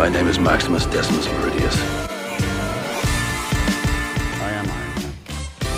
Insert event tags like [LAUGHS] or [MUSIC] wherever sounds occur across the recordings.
My name is Maximus Decimus Meridius. I am Iron.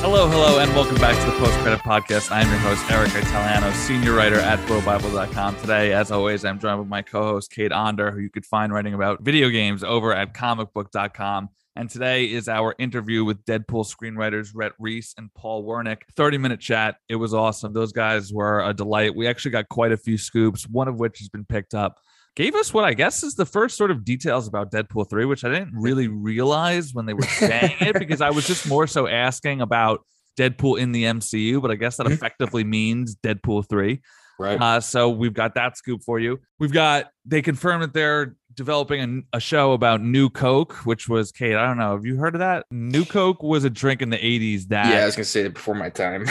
Hello, hello, and welcome back to the Post Credit Podcast. I'm your host, Eric Italiano, senior writer at ProBible.com. Today, as always, I'm joined with my co host, Kate Onder, who you could find writing about video games over at comicbook.com. And today is our interview with Deadpool screenwriters Rhett Reese and Paul Wernick. 30 minute chat. It was awesome. Those guys were a delight. We actually got quite a few scoops, one of which has been picked up. Gave us what I guess is the first sort of details about Deadpool 3, which I didn't really realize when they were saying it because I was just more so asking about Deadpool in the MCU, but I guess that effectively means Deadpool 3. Right. Uh, so we've got that scoop for you. We've got they confirmed that they're developing a, a show about New Coke, which was Kate. I don't know. Have you heard of that? New Coke was a drink in the '80s that yeah, I was gonna say it before my time.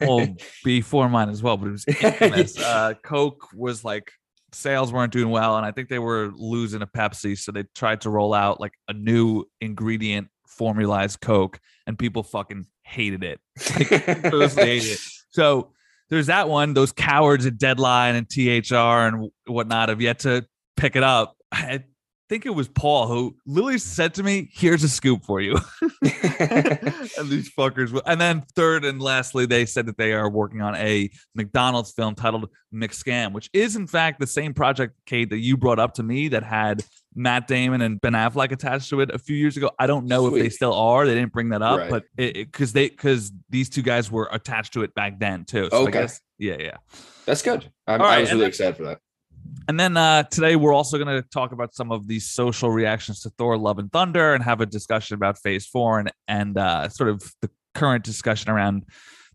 well [LAUGHS] before mine as well, but it was [LAUGHS] infamous. uh, Coke was like sales weren't doing well, and I think they were losing a Pepsi, so they tried to roll out like a new ingredient formalized Coke, and people fucking hated it. Like, hated it. [LAUGHS] So there's that one. Those cowards at Deadline and THR and whatnot have yet to pick it up. I think it was Paul who literally said to me, "Here's a scoop for you." [LAUGHS] and these fuckers. will- And then third and lastly, they said that they are working on a McDonald's film titled McScam, which is in fact the same project, Kate, that you brought up to me that had Matt Damon and Ben Affleck attached to it a few years ago. I don't know if they still are. They didn't bring that up, Right. but because they because these two guys were attached to it back then too. So I Okay. guess, yeah, yeah. That's good. I'm, All right, I was really excited for that. And then uh, today we're also going to talk about some of these social reactions to Thor: Love and Thunder, and have a discussion about Phase Four and and uh, sort of the current discussion around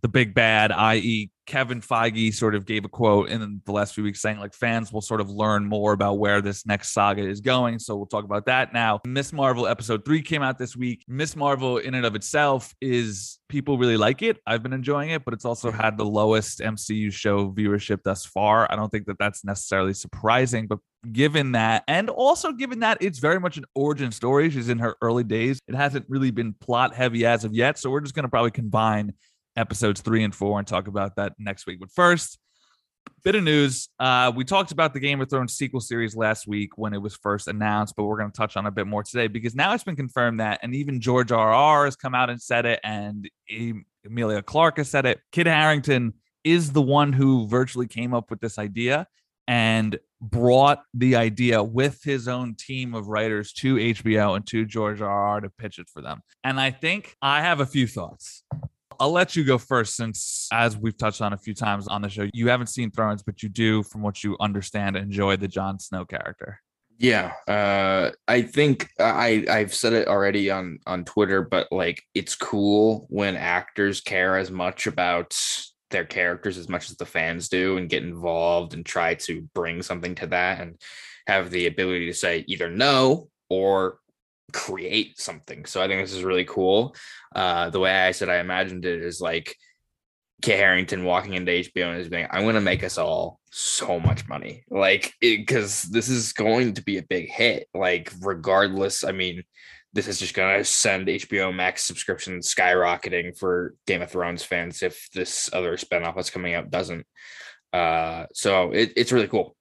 the big bad, i.e., Kevin Feige sort of gave a quote in the last few weeks saying like fans will sort of learn more about where this next saga is going. So we'll talk about that now. Miss Marvel episode three came out this week. Miss Marvel in and of itself is people really like it. I've been enjoying it, but it's also had the lowest MCU show viewership thus far. I don't think that that's necessarily surprising, but given that, and also given that it's very much an origin story, she's in her early days. It hasn't really been plot heavy as of yet. So we're just going to probably combine episodes three and four and talk about that next week. But first, bit of news. Uh, we talked about the Game of Thrones sequel series last week when it was first announced, but we're going to touch on a bit more today because now it's been confirmed that, and even George R. R. has come out and said it, and Emilia Clarke has said it. Kit Harington is the one who virtually came up with this idea and brought the idea with his own team of writers to HBO and to George R. R. to pitch it for them. And I think I have a few thoughts. I'll let you go first since, as we've touched on a few times on the show, you haven't seen Thrones, but you do, from what you understand, enjoy the Jon Snow character. Yeah, uh, I think I I've said it already on on Twitter, but like it's cool when actors care as much about their characters as much as the fans do and get involved and try to bring something to that and have the ability to say either no or create something. So I think this is really cool. Uh, the way I said I imagined it is like Kit Harington walking into HBO and is being, I'm going to make us all so much money. Like, because this is going to be a big hit. Like, regardless, I mean, this is just going to send HBO Max subscription skyrocketing for Game of Thrones fans if this other spinoff that's coming out doesn't. Uh, so it, it's really cool.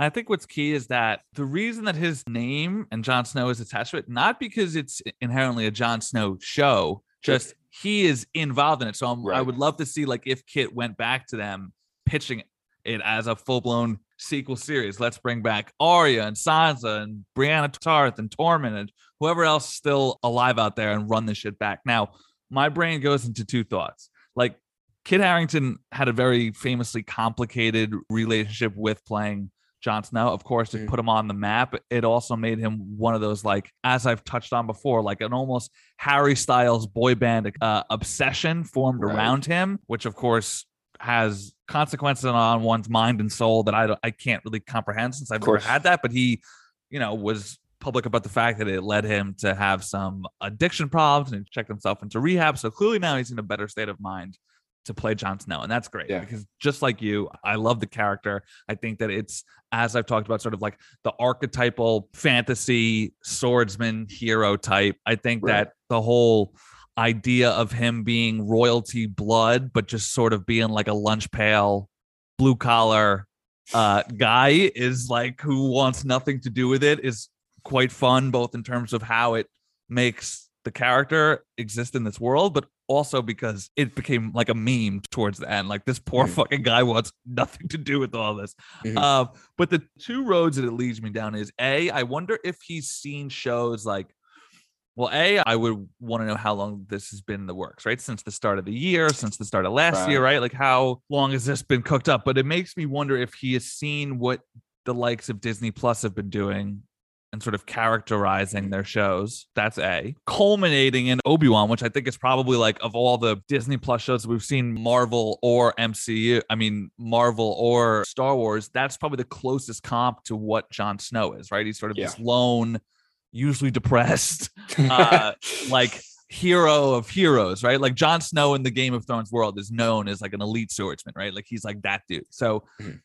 I think what's key is that the reason that his name and Jon Snow is attached to it, not because it's inherently a Jon Snow show, just he is involved in it. So I'm, I would love to see like if Kit went back to them pitching it as a full blown sequel series. Let's bring back Arya and Sansa and Brienne Tarth and Tormund and whoever else is still alive out there and run this shit back. Now, my brain goes into two thoughts. Like Kit Harington had a very famously complicated relationship with playing Jon Snow. Of course, to Mm. put him on the map, it also made him one of those like, as I've touched on before, like an almost Harry Styles boy band uh, obsession formed Right. around him, which of course has consequences on one's mind and soul that I I can't really comprehend since I've never had that. But he, you know, was public about the fact that it led him to have some addiction problems and he checked himself into rehab. So clearly now he's in a better state of mind to play Jon Snow. And that's great Yeah. because just like you, I love the character. I think that it's, as I've talked about, sort of like the archetypal fantasy swordsman hero type. I think Right. that the whole idea of him being royalty blood, but just sort of being like a lunch pail, blue collar uh guy is like who wants nothing to do with it is quite fun, both in terms of how it makes the character exist in this world, but also because it became like a meme towards the end. Like this poor Mhm. fucking guy wants nothing to do with all this. Mhm. Um, but the two roads that it leads me down is a. I wonder if he's seen shows like. Well, a I would want to know how long this has been in the works, right? Since the start of the year, since the start of last year, right? Like how long has this been cooked up? But it makes me wonder if he has seen what the likes of Disney Plus have been doing and sort of characterizing their shows. That's A. Culminating in Obi-Wan, which I think is probably like of all the Disney Plus shows we've seen, Marvel or MCU, I mean Marvel or Star Wars, that's probably the closest comp to what Jon Snow is, right? He's sort of this lone, usually depressed, [LAUGHS] uh, like hero of heroes, right? Like Jon Snow in the Game of Thrones world is known as like an elite swordsman, right? Like he's like that dude. So Mhm.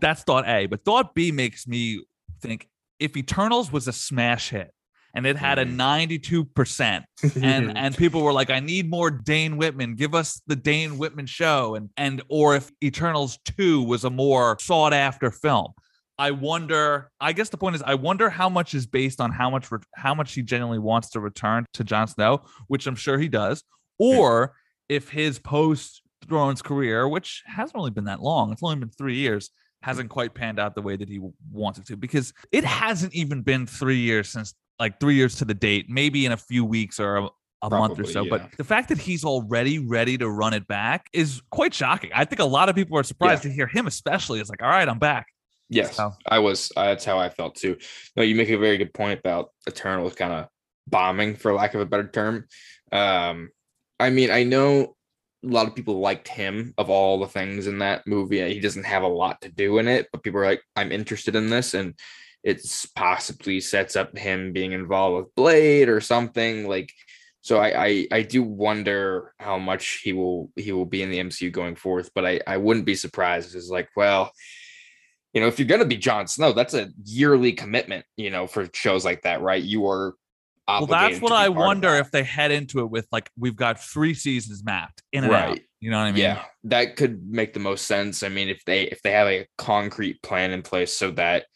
that's thought A. But thought B makes me think if Eternals was a smash hit and it had a Mhm. 92% and [LAUGHS] and people were like I need more Dane Whitman. Give us the Dane Whitman show. And and or if Eternals 2 was a more sought after film. I wonder I guess the point is I wonder how much is based on how much re- how much he genuinely wants to return to Jon Snow which I'm sure he does or if his post Thrones career which hasn't really been that long it's only been 3 years hasn't quite panned out the way that he wanted to because it hasn't even been 3 years since like 3 years to the date maybe in a few weeks or a, a month or so yeah. but the fact that he's already ready to run it back is quite shocking i think a lot of people are surprised to hear him especially it's like all right i'm back Yes, So- I was. Uh, that's how I felt too. No, you make a very good point about Eternals kind of bombing, for lack of a better term. Um, I mean, I know a lot of people liked him of all the things in that movie. He doesn't have a lot to do in it, but people are like, I'm interested in this, and it's possibly sets up him being involved with Blade or something like. So I, I I do wonder how much he will he will be in the MCU going forth, but I I wouldn't be surprised. It's like, well, you know, if you're gonna be Jon Snow, that's a yearly commitment, you know, for shows like that, right? You are well that's what i wonder if they head into it with like we've got three seasons mapped in and out Right. you know what i mean yeah, that could make the most sense. I mean, if they if they have a concrete plan in place so that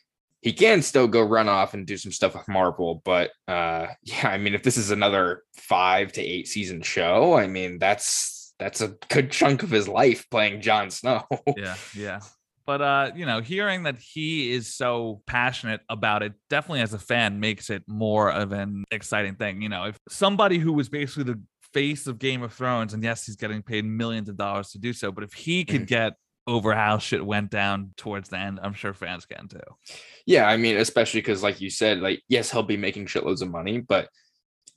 he can still go run off and do some stuff with Marvel, but uh [LAUGHS] yeah, I mean, if this is another five to eight season show, I mean, that's that's a good chunk of his life playing Jon Snow. yeah yeah but uh you know hearing that he is so passionate about it definitely as a fan makes it more of an exciting thing you know if somebody who was basically the face of game of thrones and yes he's getting paid millions of dollars to do so but if he could Mhm. get over how shit went down towards the end i'm sure fans can too Yeah, I mean, especially because, like you said, like yes, he'll be making shitloads of money, but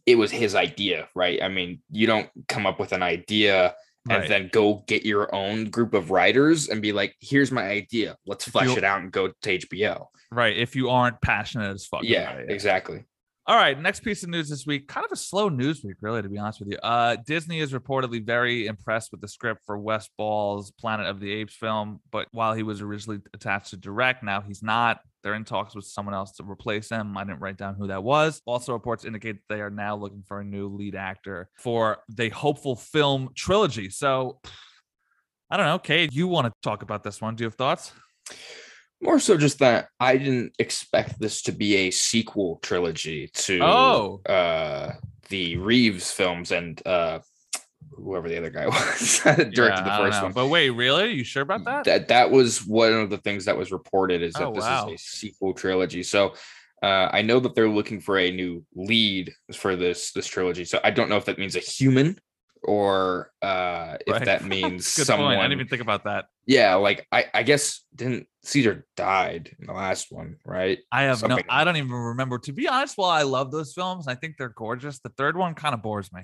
it was his idea, right? I mean, you don't come up with an idea and then go get your own group of writers and be like, "Here's my idea. Let's flesh you'll- it out and go to HBO." right if you aren't passionate as fuck Yeah, about it, exactly. All right, next piece of news this week. Kind of a slow news week, really, to be honest with you. Uh, Disney is reportedly very impressed with the script for Wes Ball's Planet of the Apes film, but while he was originally attached to direct, now he's not. They're in talks with someone else to replace him. I didn't write down who that was. Also, reports indicate they are now looking for a new lead actor for the hopeful film trilogy. So, I don't know, Kate, you want to talk about this one? Do you have thoughts? More so, just that I didn't expect this to be a sequel trilogy to Oh. uh, the Reeves films and uh, whoever the other guy [LAUGHS] was that directed Yeah, the first one. But wait, really? Are you sure about that? that that was one of the things that was reported is that Oh, this wow. is a sequel trilogy. So uh, I know that they're looking for a new lead for this this trilogy. So I don't know if that means a human or uh, if Right. that [LAUGHS] means Good someone. point. I didn't even think about that. yeah, like I I guess didn't Caesar died in the last one, right? I have Something. no, I don't even remember. To be honest, while I love those films, I think they're gorgeous. The third one kind of bores me.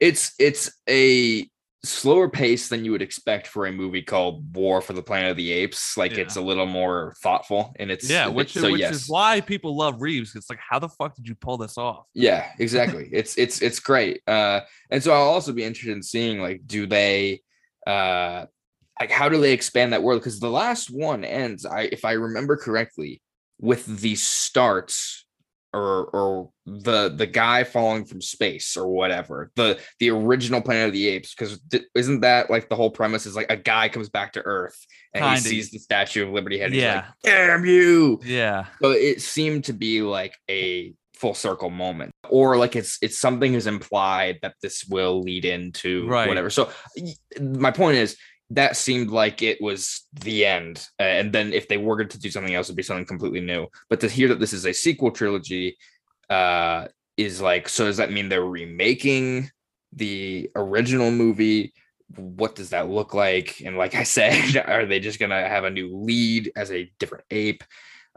It's it's a slower pace than you would expect for a movie called War for the Planet of the Apes. Like Yeah. it's a little more thoughtful and it's Yeah, which, so which yes. is why people love Reeves. It's like, how the fuck did you pull this off? Yeah, exactly. it's it's it's great. Uh and so I'll also be interested in seeing like do they uh like how do they expand that world because the last one ends I if I remember correctly with the starts or or the the guy falling from space or whatever the the original planet of the apes because isn't that like the whole premise is like a guy comes back to earth and Kinda. he sees the statue of liberty head he's Yeah. like damn you Yeah. so it seemed to be like a full circle moment or like it's it's something is implied that this will lead into Right. whatever so my point is that seemed like it was the end Uh, and then if they were going to do something else it'd be something completely new but to hear that this is a sequel trilogy uh is like so does that mean they're remaking the original movie what does that look like and like i [LAUGHS] said are they just gonna have a new lead as a different ape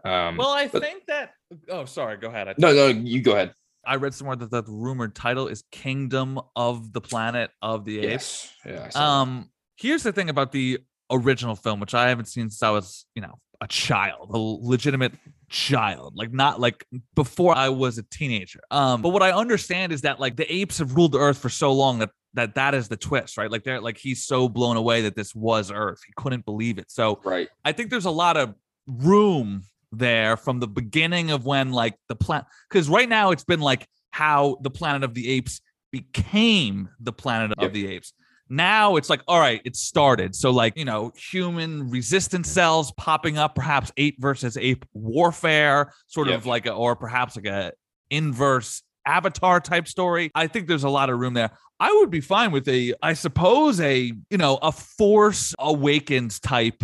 um Well, I but- think that. Oh, sorry. Go ahead. I, no, no, you go ahead. I read somewhere that the rumored title is Kingdom of the Planet of the Apes. Yes. Yeah. I saw that. Um, here's the thing about the original film, which I haven't seen since I was, you know, a child, a legitimate child, like not like before I was a teenager. Um, but what I understand is that like the apes have ruled the earth for so long that that that is the twist, right? Like they're like he's so blown away that this was Earth, he couldn't believe it. So right. I think there's a lot of room there from the beginning of when like the planet because right now it's been like how the planet of the apes became the planet Yep. of the apes. Now it's like, all right, it started. So, like, you know, human resistance cells popping up, perhaps ape versus ape warfare, sort of like, a, or perhaps like a inverse avatar type story. I think there's a lot of room there. I would be fine with a, I suppose, a, you know, a Force Awakens type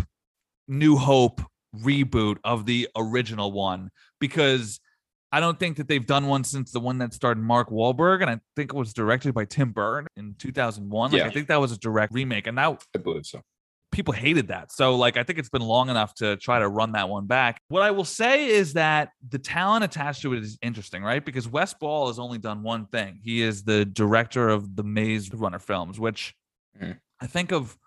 New Hope reboot of the original one because I don't think that they've done one since the one that starred Mark Wahlberg, and I think it was directed by Tim Burton in 2001. Like, Yeah. I think that was a direct remake, and that I believe so. people hated that. So, like, I think it's been long enough to try to run that one back. What I will say is that the talent attached to it is interesting, right? Because Wes Ball has only done one thing. He is the director of the Maze Runner films, which Mhm. I think of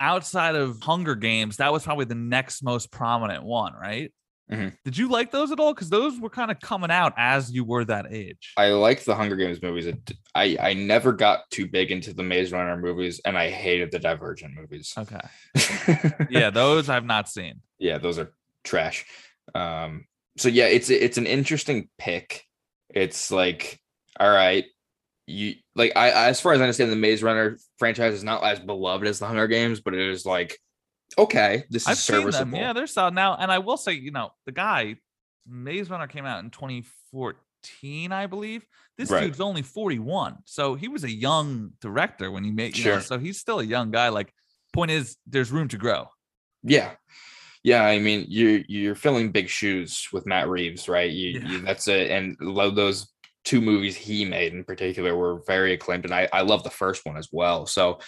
outside of Hunger Games, that was probably the next most prominent one, right? Mhm. Did you like those at all? Because those were kind of coming out as you were that age. I like the Hunger Games movies. I I never got too big into the Maze Runner movies, and I hated the Divergent movies. okay. [LAUGHS] Yeah, those I've not seen. yeah, those are trash. Um, so yeah, it's it's an interesting pick. It's like, all right, you like I as far as I understand, the Maze Runner franchise is not as beloved as the Hunger Games, but it is like, okay, this is I've serviceable. Yeah, they're solid now. And I will say, you know, the guy, Maze Runner came out in 2014, I believe. This Right. dude's only 41. So he was a young director when he made, you know, Sure. so he's still a young guy. Like, point is, there's room to grow. Yeah. Yeah, I mean, you're you're filling big shoes with Matt Reeves, right? You, Yeah. you that's it, and those two movies he made in particular were very acclaimed, and I I love the first one as well. So,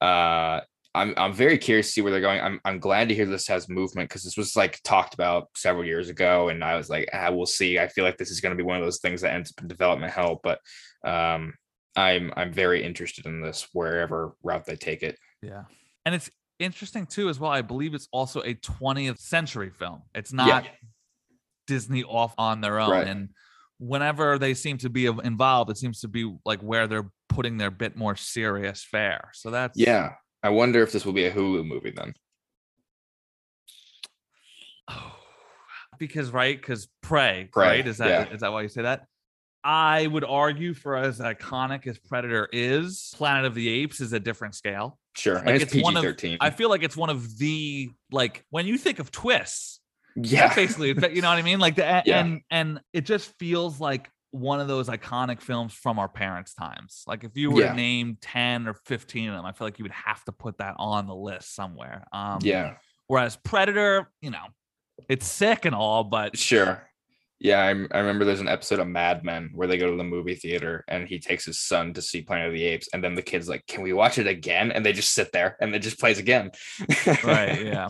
uh, I'm I'm very curious to see where they're going. I'm I'm glad to hear this has movement because this was like talked about several years ago, and I was like, ah, we'll see. I feel like this is going to be one of those things that ends up in development hell, but um, I'm I'm very interested in this wherever route they take it. Yeah. And it's interesting too, as well. I believe it's also a 20th century film. It's not Disney off on their own. Right. And whenever they seem to be involved, it seems to be like where they're putting their bit more serious fare. So that's Yeah, I wonder if this will be a Hulu movie then. Oh, because right because prey, Prey, right is that is yeah. that why you say that i would argue for as iconic as predator is planet of the apes is a different scale Sure, and Like, it's it's PG one of- thirteen. i feel like it's one of the like when you think of twists Yeah, basically you know what i mean like the [LAUGHS] Yeah. and and it just feels like one of those iconic films from our parents times like if you were Yeah. to name 10 or 15 of them i feel like you would have to put that on the list somewhere um yeah, whereas predator you know it's sick and all but sure. Yeah, I, I remember there's an episode of Mad Men where they go to the movie theater and he takes his son to see Planet of the Apes, and then the kid's like, "Can we watch it again?" And they just sit there and it just plays again. right [LAUGHS] yeah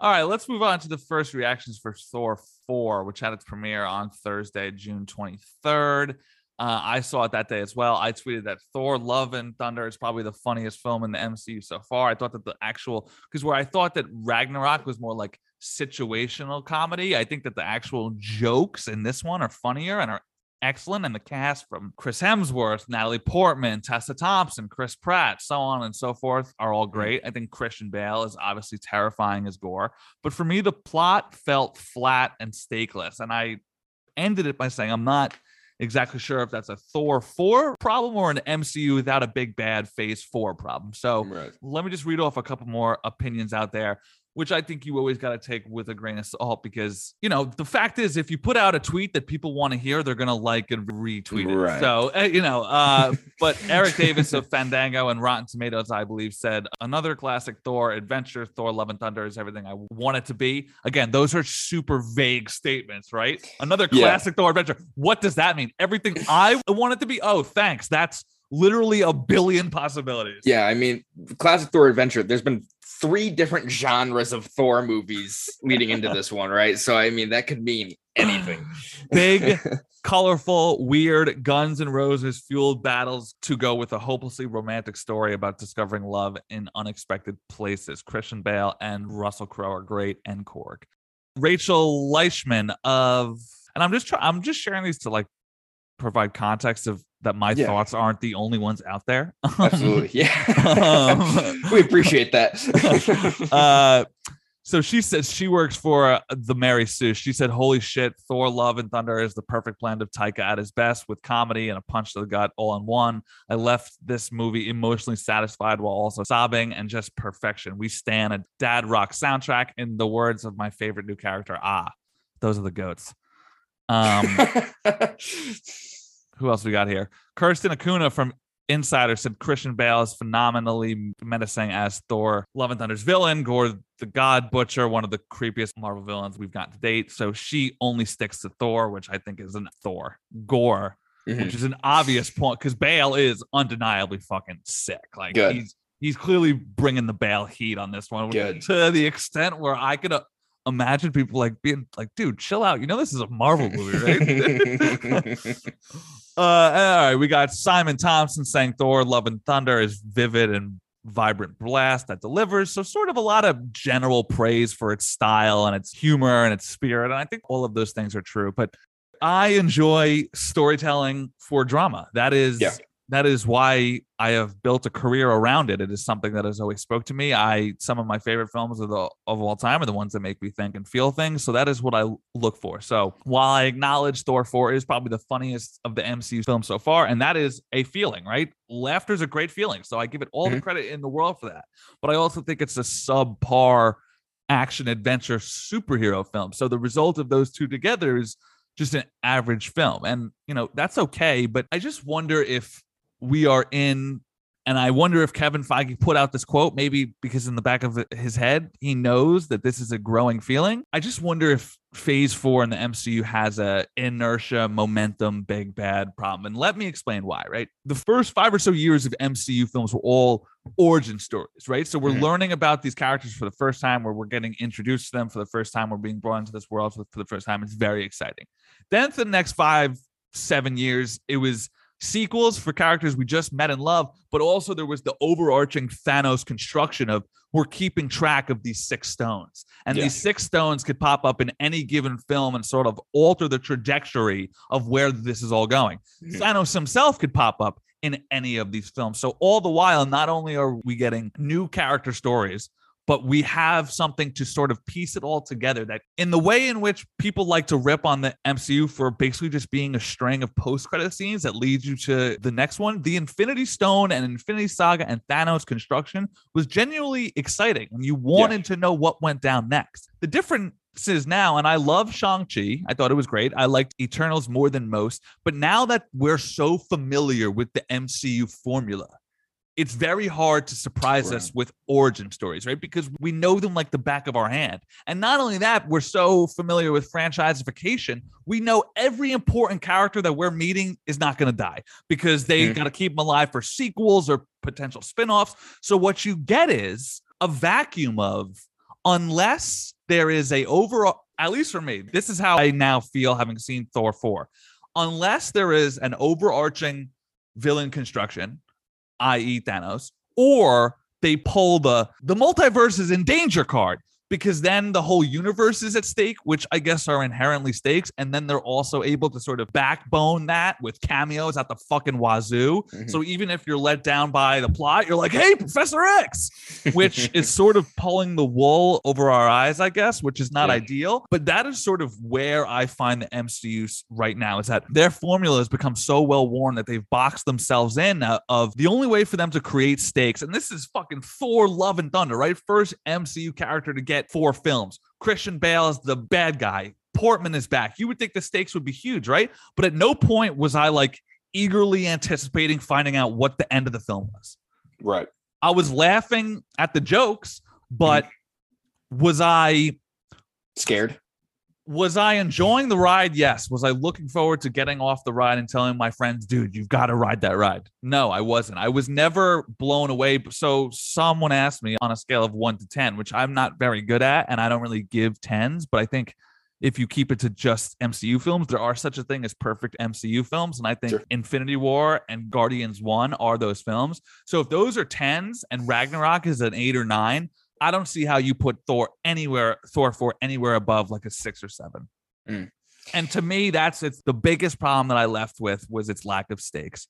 all right let's move on to the first reactions for thor 4 which had its premiere on thursday june 23rd uh, i saw it that day as well. I tweeted that thor love and thunder is probably the funniest film in the mcu so far. I thought that the actual because where i thought that ragnarok was more like situational comedy i think that the actual jokes in this one are funnier and are excellent and the cast from chris hemsworth natalie portman tessa thompson chris pratt so on and so forth are all mm-hmm. great i think christian bale is obviously terrifying as Gorr but for me the plot felt flat and stakeless and i ended it by saying, I'm not exactly sure if that's a Thor 4 problem or an MCU without a big bad phase 4 problem. So Right. let me just read off a couple more opinions out there which I think you always got to take with a grain of salt because, you know, the fact is, if you put out a tweet that people want to hear, they're going to like and retweet it. Right. So, uh, you know, uh, [LAUGHS] but Eric Davis of Fandango and Rotten Tomatoes, I believe, said another classic Thor adventure, Thor Love and Thunder is everything I want it to be. Again, those are super vague statements, right? Another Yeah. classic Thor adventure. What does that mean? Everything I want it to be? Oh, thanks. That's literally a billion possibilities. Yeah, I mean, classic Thor adventure. There's been three different genres of Thor movies leading into this one, right? So I mean, that could mean anything. [SIGHS] Big, [LAUGHS] colorful, weird Guns N' Roses fueled battles to go with a hopelessly romantic story about discovering love in unexpected places. Christian Bale and Russell Crowe are great, and Korg. Rachel Leishman of, and I'm just trying, I'm just sharing these to like provide context of that my Yeah. thoughts aren't the only ones out there. Absolutely, [LAUGHS] yeah. Um, [LAUGHS] we appreciate that. [LAUGHS] uh so she says she works for uh, the Mary Sue. She said, "Holy shit, Thor: Love and Thunder is the perfect blend of Taika at his best, with comedy and a punch to the gut all in one. I left this movie emotionally satisfied while also sobbing and just perfection. We stand a dad rock soundtrack. In the words of my favorite new character, ah, those are the goats. Um, who else we got here? Kirsten Acuna from Insider said Christian Bale is phenomenally menacing as Thor, Love and Thunder's villain. Gorr, the God Butcher, one of the creepiest Marvel villains we've got to date. So she only sticks to Thor, which I think is an Thor. Gorr, Mhm. which is an obvious point because Bale is undeniably fucking sick. Like Good. he's he's clearly bringing the Bale heat on this one Good. to the extent where I could. Imagine people like being like, dude, chill out. You know, this is a Marvel movie, right? [LAUGHS] [LAUGHS] Uh, all right, we got Simon Thompson saying Thor: Love and Thunder is vivid and vibrant blast that delivers. So, sort of a lot of general praise for its style and its humor and its spirit. And I think all of those things are true. But I enjoy storytelling for drama. That is. Yeah. That is why I have built a career around it. It is something that has always spoke to me. I some of my favorite films of the of all time are the ones that make me think and feel things. So that is what I look for. So while I acknowledge Thor 4 is probably the funniest of the MCU films so far, and that is a feeling, right? Laughter is a great feeling. So I give it all the Mhm. credit in the world for that. But I also think it's a subpar action adventure superhero film. So the result of those two together is just an average film. And, you know, that's okay. But I just wonder if we are in and I wonder if Kevin Feige put out this quote, maybe because in the back of his head, he knows that this is a growing feeling. I just wonder if phase four in the MCU has a inertia, momentum, big bad problem. And let me explain why, right? The first five or so years of MCU films were all origin stories, right? So we're Mhm. learning about these characters for the first time, where we're getting introduced to them for the first time, we're being brought into this world for for the first time. It's very exciting. Then for the next five, seven years, it was sequels for characters we just met and love, but also there was the overarching Thanos construction of we're keeping track of these six stones. And Yeah. these six stones could pop up in any given film and sort of alter the trajectory of where this is all going. Thanos himself could pop up in any of these films. So all the while, not only are we getting new character stories, but we have something to sort of piece it all together that in the way in which people like to rip on the MCU for basically just being a string of post-credit scenes that leads you to the next one, the Infinity Stone and Infinity Saga and Thanos construction was genuinely exciting and you wanted to know what went down next. The difference is now, and I love Shang-Chi. I thought it was great. I liked Eternals more than most. But now that we're so familiar with the MCU formula, it's very hard to surprise us with origin stories, right? Because we know them like the back of our hand. And not only that, we're so familiar with franchiseification, we know every important character that we're meeting is not going to die because they Mhm. got to keep them alive for sequels or potential spin-offs. So what you get is a vacuum of unless there is a overall at least for me, this is how I now feel having seen Thor 4. Unless there is an overarching villain construction, i.e. Thanos, or they pull the the multiverse is in danger card. Because then the whole universe is at stake, which I guess are inherently stakes. And then they're also able to sort of backbone that with cameos at the fucking wazoo. Mhm. So even if you're let down by the plot, you're like, hey, Professor X, which [LAUGHS] is sort of pulling the wool over our eyes, I guess, which is not Yeah. ideal. But that is sort of where I find the MCU right now is that their formula has become so well worn that they've boxed themselves in uh, of the only way for them to create stakes. And this is fucking Thor Love and Thunder, right? First MCU character to get four films. Christian Bale is the bad guy. Portman is back. You would think the stakes would be huge, right? But at no point was I like eagerly anticipating finding out what the end of the film was. right. I was laughing at the jokes, but mm. was I Scared. Was I enjoying the ride? Yes. Was I looking forward to getting off the ride and telling my friends, dude, you've got to ride that ride? No, I wasn't. I was never blown away. So someone asked me on a scale of one to 10, which I'm not very good at, and I don't really give tens, but I think if you keep it to just MCU films, there are such a thing as perfect MCU films. And I think Sure. Infinity War and Guardians 1 are those films. So if those are tens and Ragnarok is an eight or nine, I don't see how you put Thor anywhere, Thor 4 anywhere above like a six or seven. Mm. And to me, that's it's the biggest problem that I left with was its lack of stakes.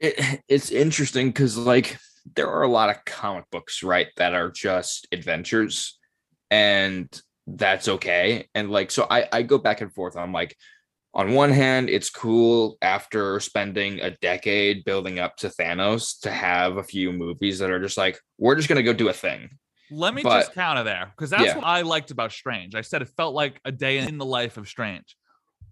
it, [SIGHS] it's interesting because like there are a lot of comic books right that are just adventures and that's okay and like so i i go back and forth i'm like on one hand it's cool after spending a decade building up to thanos to have a few movies that are just like we're just gonna go do a thing Let me But- just counter there because that's Yeah. what I liked about Strange. I said it felt like a day in the life of Strange.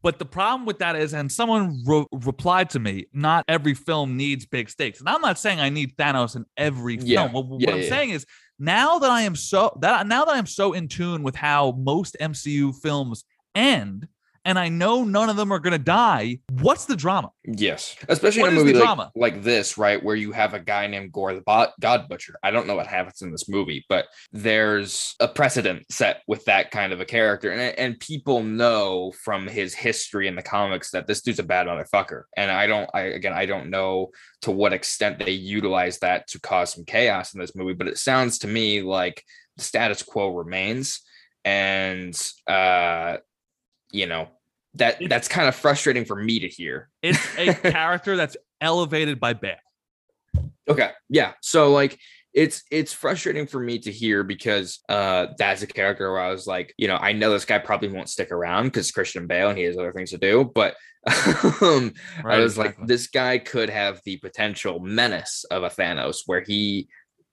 But the problem with that is, and someone re- replied to me, not every film needs big stakes. And I'm not saying I need Thanos in every film. Yeah. What, what I'm yeah. saying is now that I am so that now that I'm so in tune with how most MCU films end, and I know none of them are gonna die, what's the drama? yes especially What in a movie like, drama? like this right where you have a guy named Gorr the Bo- god butcher i don't know what happens in this movie but there's a precedent set with that kind of a character and, and people know from his history in the comics that this dude's a bad motherfucker and i don't i again i don't know to what extent they utilize that to cause some chaos in this movie but it sounds to me like the status quo remains and uh you know that It's- that's kind of frustrating for me to hear It's a [LAUGHS] character that's elevated by Bale. Okay. Yeah. So like it's it's frustrating for me to hear because uh that's a character where I was like, you know, I know this guy probably won't stick around because Christian Bale and he has other things to do, but [LAUGHS] um I Right, was like, this guy could have the potential menace of a Thanos where he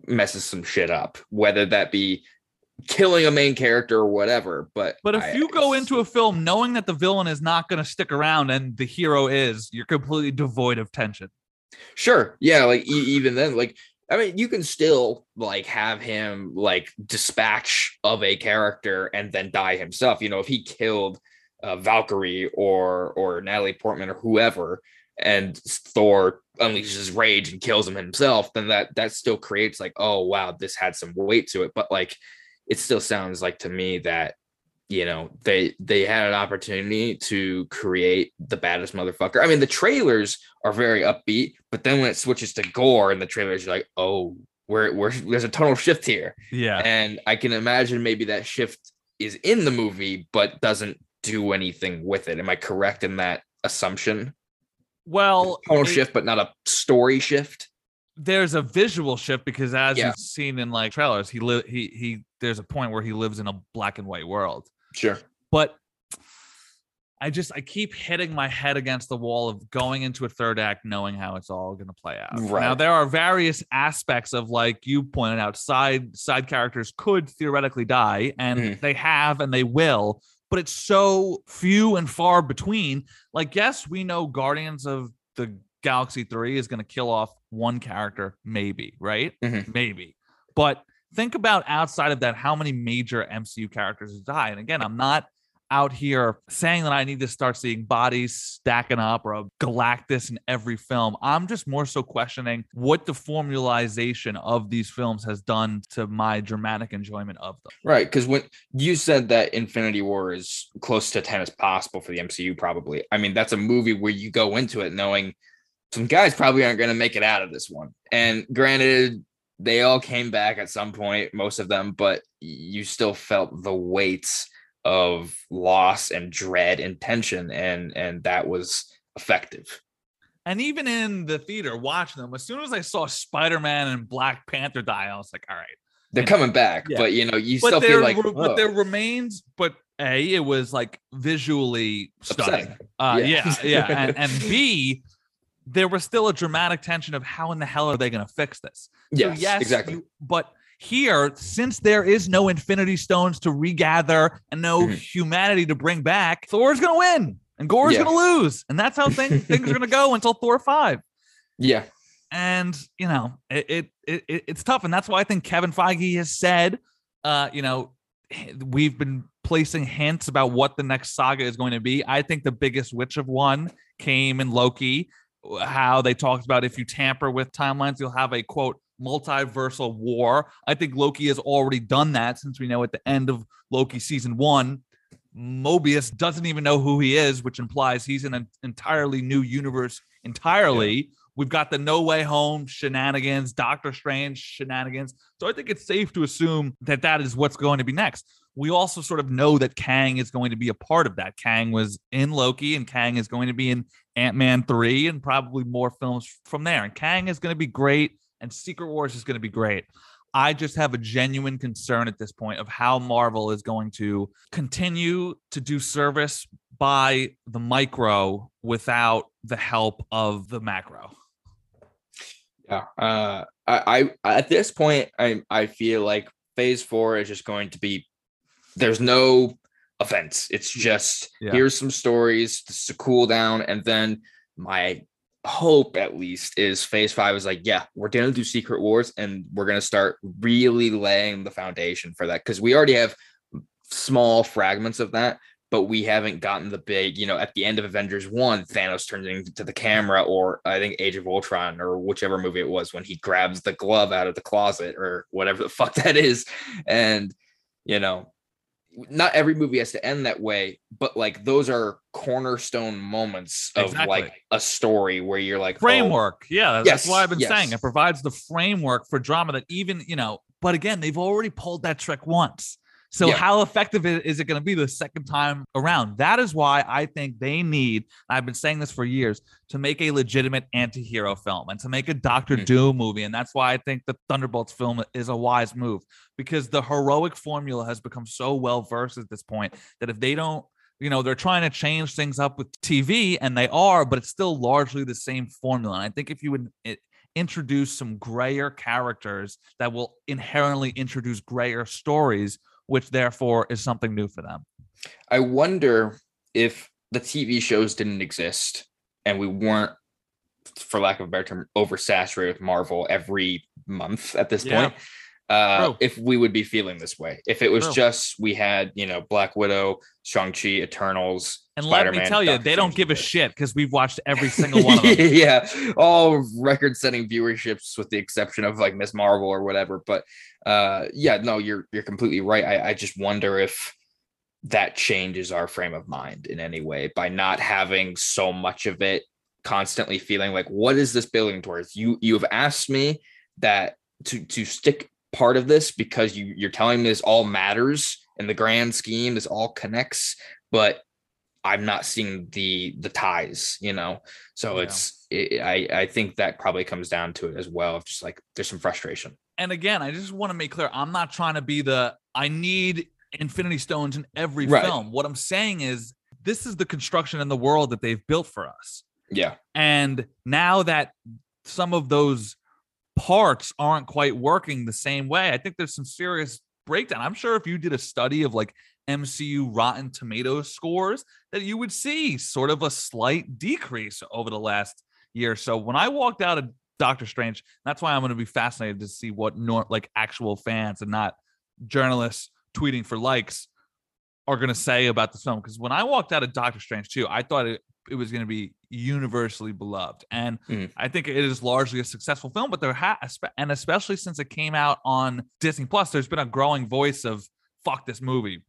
messes some shit up, whether that be killing a main character or whatever. But But if I- you go into a film knowing that the villain is not going to stick around and the hero is, you're completely devoid of tension. Sure. Yeah. Like e- even then, like I mean, you can still like have him like dispatch of a character and then die himself. You know, if he killed uh, Valkyrie or or Natalie Portman or whoever, and Thor unleashes rage and kills him himself, then that that still creates like, oh wow, this had some weight to it. But like, it still sounds like to me that you know they they had an opportunity to create the baddest motherfucker. I mean, the trailers are very upbeat, but then when it switches to Gorr and the trailers, you're like, oh, we're, we're there's a tonal shift here, Yeah. and I can imagine maybe that shift is in the movie, but doesn't do anything with it. Am I correct in that assumption? Well, Tonal it- shift, but not a story shift. There's a visual shift because as Yeah. you've seen in like trailers, he li- he he there's a point where he lives in a black and white world. Sure. But I just I keep hitting my head against the wall of going into a third act knowing how it's all going to play out. Now there are various aspects of like you pointed out side side characters could theoretically die and Mhm. they have and they will, but it's so few and far between. Like yes, we know Guardians of the Galaxy 3 is going to kill off one character maybe, right? Mhm. Maybe. But think about outside of that how many major MCU characters die. And again, I'm not out here saying that I need to start seeing bodies stacking up or a Galactus in every film. I'm just more so questioning what the formalization of these films has done to my dramatic enjoyment of them. Right, because when you said that Infinity War is close to 10 as possible for the MCU, probably. I mean, that's a movie where you go into it knowing some guys probably aren't going to make it out of this one. And granted, they all came back at some point, most of them, but you still felt the weights of loss and dread and tension, and and that was effective. And even in the theater watching them, as soon as I saw Spider Man and Black Panther die, I was like, all right, they're coming back, Yeah. but you know, you but still feel like, but "Whoa." there remains. But a, it was like visually stunning. Uh, Yeah. yeah, yeah, and, and b, [LAUGHS] there was still a dramatic tension of how in the hell are they going to fix this? So yes, exactly. you- but here, since there is no Infinity Stones to regather and no Mhm. humanity to bring back, Thor's going to win and Gorr's Yeah. going to lose, and that's how things [LAUGHS] things are going to go until Thor five Yeah, and you know it, it it it- it's tough and that's why i think kevin feige has said uh you know we've been placing hints about what the next saga is going to be i think the biggest witch of one came in loki how they talked about if you tamper with timelines you'll have a quote multiversal war i think loki has already done that since we know at the end of loki season one mobius doesn't even know who he is which implies he's in an entirely new universe entirely We've got the No Way Home shenanigans, Doctor Strange shenanigans. So I think it's safe to assume that that is what's going to be next. We also sort of know that Kang is going to be a part of that. Kang was in Loki, and Kang is going to be in Ant Man 3 and probably more films from there. And Kang is going to be great, and Secret Wars is going to be great. I just have a genuine concern at this point of how Marvel is going to continue to do service by the micro without the help of the macro. yeah. Uh, I, I at this point, I I feel like Phase Four is just going to be. There's no offense. It's just Yeah. here's some stories to cool down, and then my hope at least is Phase Five is like, yeah, we're gonna do Secret Wars, and we're gonna start really laying the foundation for that because we already have small fragments of that. But we haven't gotten the big, you know, at the end of Avengers 1, Thanos turns into the camera, or I think Age of Ultron, or whichever movie it was when he grabs the glove out of the closet, or whatever the fuck that is. And, you know, not every movie has to end that way, but like those are cornerstone moments of Exactly. like a story where you're like, oh, framework. yeah, that's Yes, why I've been yes. saying it provides the framework for drama that even you know. But again, they've already pulled that trick once. So Yeah. how effective is it going to be the second time around? That is why I think they need. I've been saying this for years to make a legitimate anti-hero film and to make a Doctor Mhm. Doom movie, and that's why I think the Thunderbolts film is a wise move because the heroic formula has become so well versed at this point that if they don't you know they're trying to change things up with TV and they are but it's still largely the same formula and I think if you would i- introduce some grayer characters that will inherently introduce grayer stories which therefore is something new for them I wonder if the TV shows didn't exist and we weren't, for lack of a better term, oversaturated with Marvel every month at this Yeah. point. Uh, if we would be feeling this way, if it was just we had, you know, Black Widow, Shang-Chi, Eternals, and let me tell you Doctor they don't Strange, give a shit because we've watched every [LAUGHS] single one of them yeah, all record-setting viewerships with the exception of like Miss Marvel or whatever. But uh, yeah, no, you're you're completely right. I, I just wonder if that changes our frame of mind in any way by not having so much of it constantly feeling like what is this building towards? You you have asked me that to to stick part of this because you you're telling me this all matters in the grand scheme this all connects but i'm not seeing the the ties you know so Yeah. it's it, i i think that probably comes down to it as well just like there's some frustration and again, I just want to make clear I'm not trying to be the I need infinity stones in every Right. film. What I'm saying is this is the construction in the world that they've built for us. yeah And now that some of those parts aren't quite working the same way, I think there's some serious breakdown. I'm sure if you did a study of like MCU Rotten Tomatoes scores, that you would see sort of a slight decrease over the last year. So when I walked out of Doctor Strange, that's why I'm going to be fascinated to see what nor- like actual fans and not journalists tweeting for likes are going to say about this film. Because when I walked out of Doctor Strange too, I thought it, it was going to be universally beloved, and Mhm. I think it is largely a successful film. But there ha- and especially since it came out on Disney Plus, there's been a growing voice of "fuck this movie."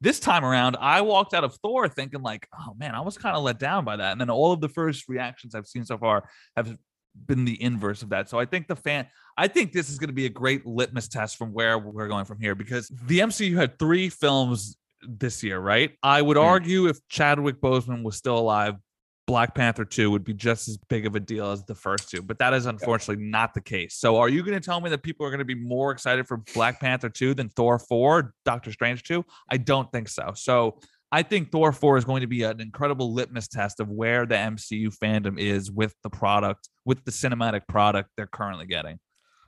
This time around, I walked out of Thor thinking like, "Oh man, I was kind of let down by that." And then all of the first reactions I've seen so far have been the inverse of that. So I think the fan, I think this is going to be a great litmus test from where we're going from here because the MCU had three films this year, right? I would Hmm. argue if Chadwick Boseman was still alive, Black Panther 2 would be just as big of a deal as the first two, but that is unfortunately not the case. So are you going to tell me that people are going to be more excited for Black Panther 2 than Thor 4, Doctor Strange 2? I don't think so. So I think Thor 4 is going to be an incredible litmus test of where the MCU fandom is with the product, with the cinematic product they're currently getting.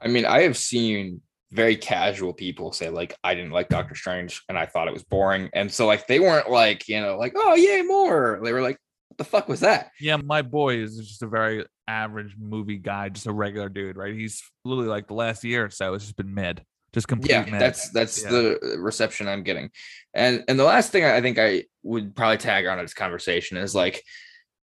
I mean, I have seen very casual people say like I didn't like Doctor Strange and I thought it was boring. And so like they weren't like, you know, like, oh yay, more. They were like, what the fuck was that? Yeah, my boy is just a very average movie guy, just a regular dude, right? He's literally like the last year or so, it's just been mid, just complete Yeah, mid. that's that's Yeah. the reception I'm getting. And and the last thing I think I would probably tag on to this conversation is like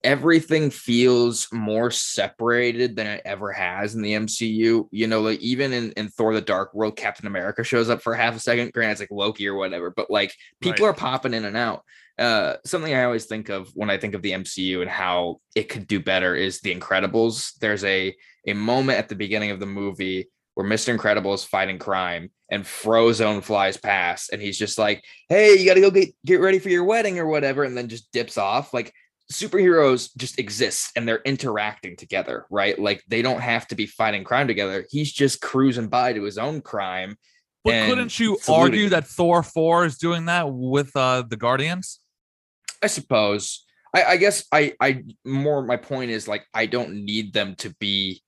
everything feels more separated than it ever has in the MCU. You know, like even in, in Thor the Dark World, Captain America shows up for half a second. Granted, it's like Loki or whatever, but like people Right. are popping in and out. Uh, something I always think of when I think of the MCU and how it could do better is the Incredibles. There's a a moment at the beginning of the movie where Mr. Incredible is fighting crime and Frozone flies past and he's just like, Hey, you gotta go get get ready for your wedding or whatever, and then just dips off. Like superheroes just exist and they're interacting together, right? Like they don't have to be fighting crime together. He's just cruising by to his own crime. but couldn't you saluting argue that Thor 4 is doing that with uh the Guardians? I suppose. I, I guess I I more my point is like I don't need them to be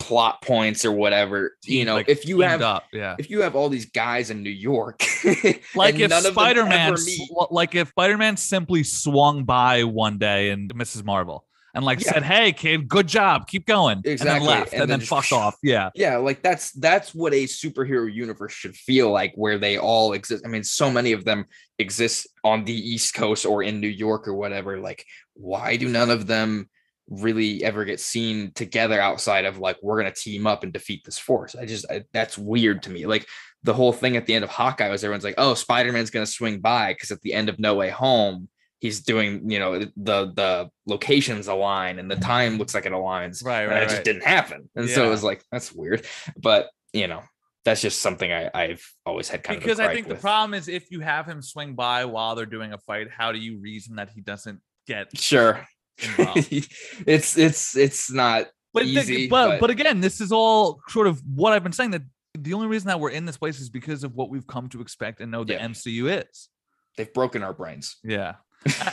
plot points or whatever. You know, Like, if you have up, yeah. if you have all these guys in New York, [LAUGHS] Like if them Spider-Man, sw- like if Spider-Man simply swung by one day and Mrs. Marvel and like Yeah. said, "Hey, kid, good job, keep going," exactly, and then left and and, then then, fucked off. Yeah, yeah like that's that's what a superhero universe should feel like where they all exist i mean so many of them exist on the east coast or in new york or whatever like why do none of them really ever get seen together outside of like we're gonna team up and defeat this force i just I, that's weird to me like the whole thing at the end of hawkeye was everyone's like oh spider-man's gonna swing by because at the end of no way home he's doing you know the the locations align and the time looks like it aligns right, and it just didn't happen. And so it was like, that's weird. But you know, that's just something I, I've always had kind of. because I think gripe the problem is if you have him swing by while they're doing a fight, how do you reason that he doesn't get. Sure. [LAUGHS] it's it's it's not but the- easy, but, but- but again, this is all sort of what I've been saying that the only reason that we're in this place is because of what we've come to expect and know the Yeah. MCU is. they've broken our brains. Yeah.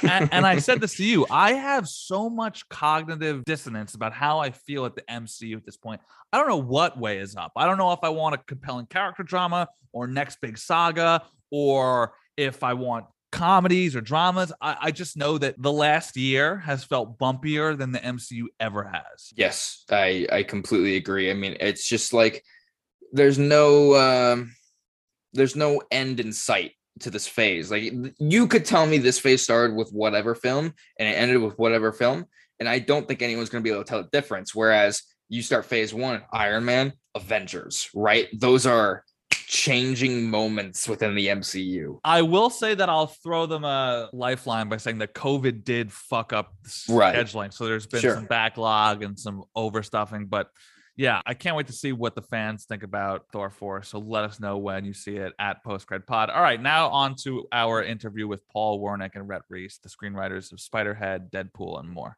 And, and I said this to you. I have so much cognitive dissonance about how I feel at the MCU at this point. I don't know what way is up. I don't know if I want a compelling character drama or next big saga, or if I want comedies or dramas. I, I just know that the last year has felt bumpier than the MCU ever has. Yes, I I completely agree. I mean, it's just like there's no um there's no end in sight to this phase. Like you could tell me this phase started with whatever film and it ended with whatever film, and I don't think anyone's going to be able to tell the difference. Whereas you start phase one, Iron Man, Avengers, right? Those are changing moments within the MCU. I will say that I'll throw them a lifeline by saying that COVID did fuck up the Right. scheduling. So there's been Sure. some backlog and some overstuffing. But yeah, I can't wait to see what the fans think about Thor 4. So let us know when you see it at Postcred Pod. All right, now on to our interview with Paul Wernick and Rhett Reese, the screenwriters of Spiderhead, Deadpool, and more.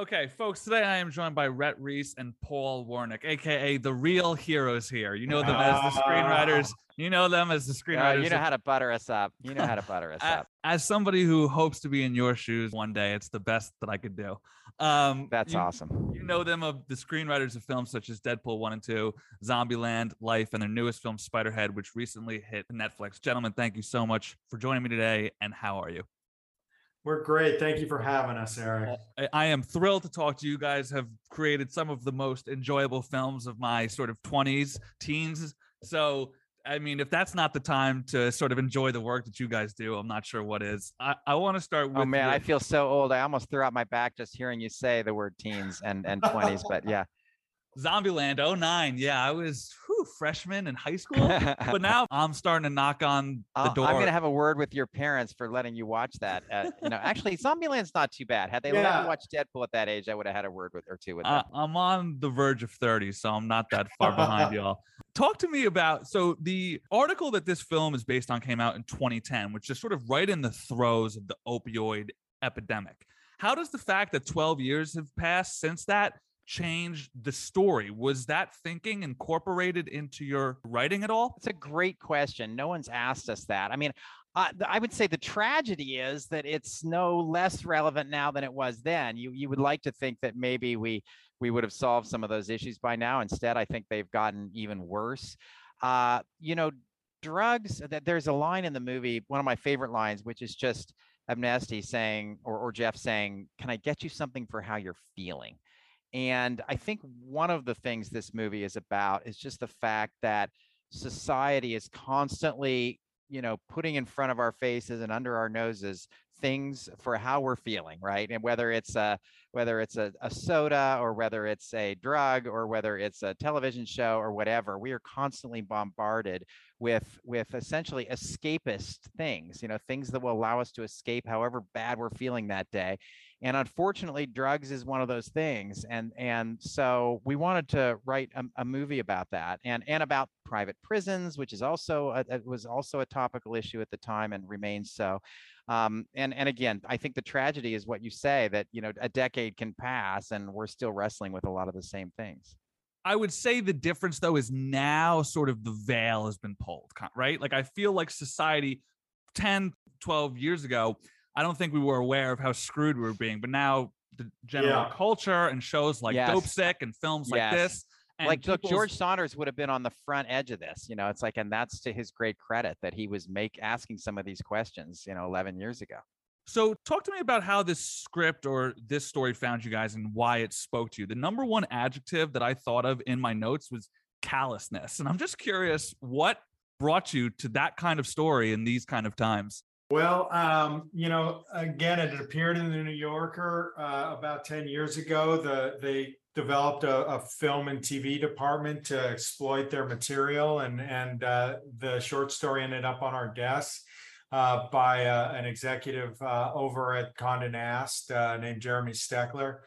Okay, folks, today I am joined by Rhett Reese and Paul Wernick, aka the real heroes here. You know them as the screenwriters. You know them as the screenwriters. you know how to butter us up. You know how to [LAUGHS] butter us up. As somebody who hopes to be in your shoes one day, it's the best that I could do. Um, That's you, awesome. You know them of the screenwriters of films such as Deadpool 1 and 2, Zombieland, Life, and their newest film, Spiderhead, which recently hit Netflix. Gentlemen, thank you so much for joining me today. And how are you? We're great. Thank you for having us, Eric. Uh, I, I am thrilled to talk to you guys. Have created some of the most enjoyable films of my sort of 20s, teens. So, I mean, if that's not the time to sort of enjoy the work that you guys do, I'm not sure what is. I, I want to start oh, with. Oh man, your- I feel so old. I almost threw out my back just hearing you say the word teens and and 20s. But yeah, Zombieland 09. Yeah, I was whew, freshman in high school, [LAUGHS] but now I'm starting to knock on the I'll- door. I'm gonna have a word with your parents for letting you watch that. Uh, you know, actually, Zombieland's not too bad. Had they let Yeah. me watch Deadpool at that age, I would have had a word with or two with Uh. I'm on the verge of 30, so I'm not that [LAUGHS] far behind y'all. Talk to me about so the article that this film is based on came out in 2010, which is sort of right in the throes of the opioid epidemic. How does the fact that 12 years have passed since that change the story? Was that thinking incorporated into your writing at all? It's a great question. No one's asked us that. I mean, uh, I would say the tragedy is that it's no less relevant now than it was then. You you would like to think that maybe we we would have solved some of those issues by now. Instead, I think they've gotten even worse. Uh, you know, drugs. That there's a line in the movie, one of my favorite lines, which is just Abnesti saying, or or Jeff saying, "Can I get you something for how you're feeling?" And I think one of the things this movie is about is just the fact that society is constantly, you know, putting in front of our faces and under our noses things for how we're feeling, right? And whether it's a whether it's a, a soda or whether it's a drug or whether it's a television show or whatever, we are constantly bombarded with with essentially escapist things, you know, things that will allow us to escape however bad we're feeling that day and unfortunately drugs is one of those things and and so we wanted to write a, a movie about that and and about private prisons which is also a, it was also a topical issue at the time and remains so um, and and again i think the tragedy is what you say that you know a decade can pass and we're still wrestling with a lot of the same things I would say the difference though is now sort of the veil has been pulled, right? Like I feel like society 10, 12 years ago, I don't think we were aware of how screwed we were being, but now the general Yeah. culture and shows like Yes. Dopesick and films like this. And like look george saunders would have been on the front edge of this you know it's like and that's to his great credit that he was make asking some of these questions you know 11 years ago So, talk to me about how this script or this story found you guys and why it spoke to you. The number one adjective that I thought of in my notes was callousness. And I'm just curious what brought you to that kind of story in these kind of times. Well, um, you know, again, it appeared in the New Yorker uh, about 10 years ago. The they developed a, a film and TV department to exploit their material, and and uh, the short story ended up on our desk uh, by uh, an executive uh, over at Condé Nast uh, named Jeremy Steckler.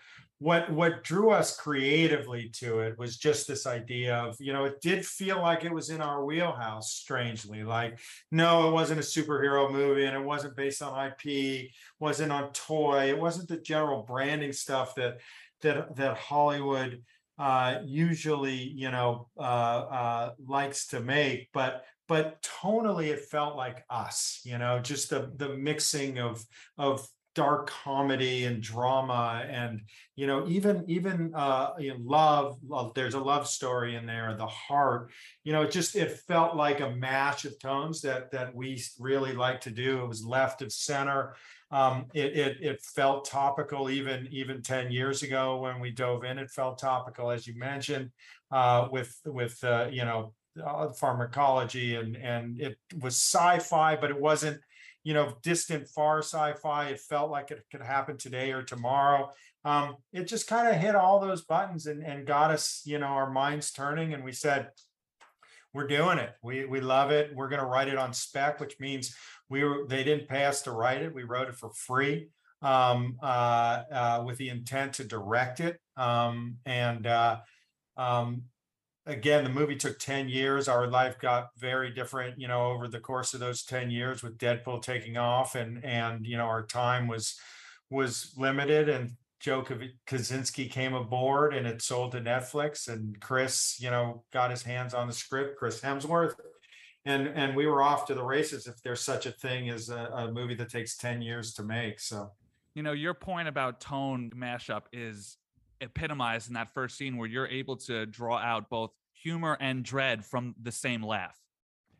What what drew us creatively to it was just this idea of you know it did feel like it was in our wheelhouse strangely like no, it wasn't a superhero movie and it wasn't based on IP, wasn't on toy, it wasn't the general branding stuff that that that Hollywood uh usually you know uh uh likes to make but but tonally it felt like us you know just the the mixing of of dark comedy and drama and you know even even uh you know, love love there's a love story in there the heart. You know it just it felt like a mash of tones that that we really like to do. It was left of center. Um it it, it felt topical even even 10 years ago when we dove in it felt topical as you mentioned uh with with uh you know uh, pharmacology and and it was sci-fi but it wasn't you know distant far sci-fi it felt like it could happen today or tomorrow. Um it just kind of hit all those buttons and and got us you know our minds turning and we said we're doing it. We we love it. We're going to write it on spec which means we were they didn't pay us to write it. We wrote it for free um uh, uh with the intent to direct it um and uh um again the movie took 10 years. Our life got very different you know over the course of those 10 years with deadpool taking off and and you know our time was was limited and joe kosinski came aboard and it sold to netflix and chris you know got his hands on the script chris hemsworth. And and we were off to the races if there's such a thing as a, a movie that takes 10 years to make so. You know, your point about tone mashup is epitomized in that first scene where you're able to draw out both humor and dread from the same laugh.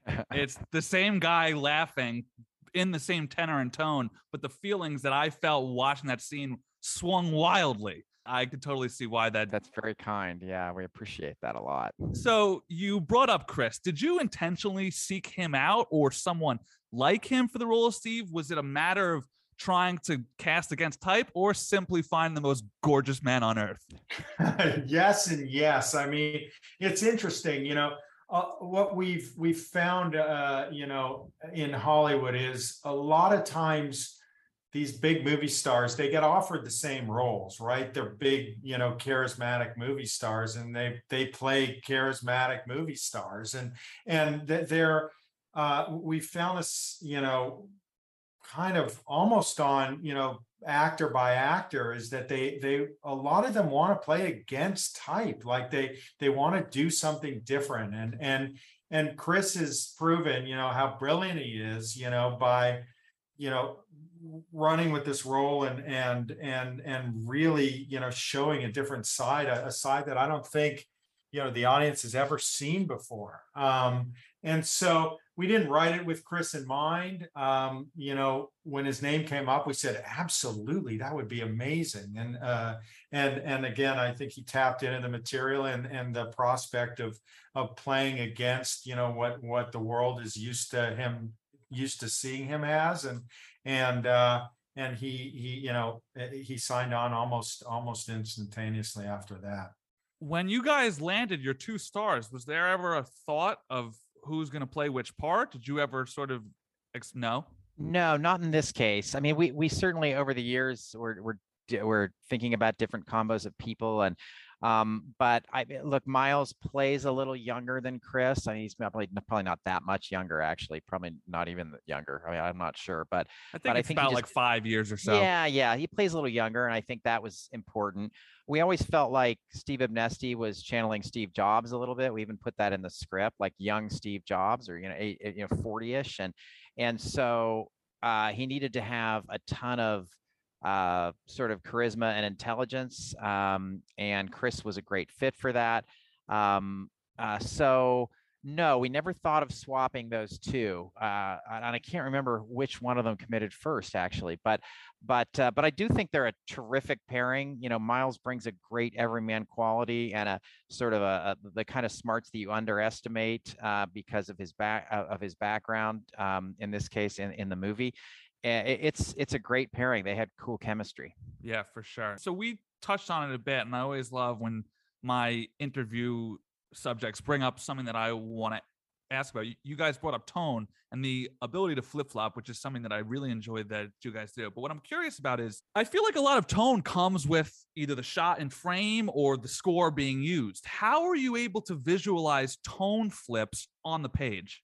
[LAUGHS] it's the same guy laughing in the same tenor and tone, but the feelings that I felt watching that scene swung wildly. I could totally see why that. That's very kind. Yeah, we appreciate that a lot. So you brought up Chris. Did you intentionally seek him out or someone like him for the role of Steve? Was it a matter of trying to cast against type or simply find the most gorgeous man on earth? [LAUGHS] yes and yes. I mean, it's interesting, you know. Uh, what we've we've found, uh, you know, in Hollywood is a lot of times these big movie stars they get offered the same roles, right? They're big, you know, charismatic movie stars, and they they play charismatic movie stars, and and they're uh, we found this, you know, kind of almost on you know actor by actor is that they they a lot of them want to play against type like they they want to do something different. And and and chris has proven you know how brilliant he is you know by you know running with this role and and and and really you know showing a different side a, a side that i don't think you know the audience has ever seen before. Um and so we didn't write it with Chris in mind. Um, you know, when his name came up, we said absolutely that would be amazing. And uh, and and again, I think he tapped into the material and and the prospect of of playing against you know what what the world is used to him used to seeing him as and and uh, and he he you know eh, he signed on almost almost instantaneously after that. When you guys landed your two stars, was there ever a thought of who's going to play which part? Did you ever sort of ex- no? No, not in this case. I mean, we we certainly over the years we're we're we're thinking about different combos of people and um, but I look, Miles plays a little younger than Chris. I mean, he's probably probably not that much younger, actually. Probably not even younger. I mean, I'm not sure, but I think but it's I think about just, like five years or so. Yeah, yeah, he plays a little younger, and I think that was important. We always felt like Steve Abnesti was channeling Steve Jobs a little bit. We even put that in the script, like young Steve Jobs, or you know, eight, you know, 40ish, and and so uh, he needed to have a ton of uh, sort of charisma and intelligence. Um, and Chris was a great fit for that. Um, uh, so no, we never thought of swapping those two, uh, and I can't remember which one of them committed first, actually. But, but, uh, but I do think they're a terrific pairing. You know, Miles brings a great everyman quality and a sort of a, a the kind of smarts that you underestimate uh, because of his back uh, of his background. Um, in this case, in in the movie, Eh, it's it's a great pairing. They had cool chemistry. Yeah, for sure. So we touched on it a bit, and I always love when my interview subjects bring up something that I want to ask about. You guys brought up tone and the ability to flip flop, which is something that I really enjoyed that you guys do. But what I'm curious about is I feel like a lot of tone comes with either the shot in frame or the score being used. How are you able to visualize tone flips on the page?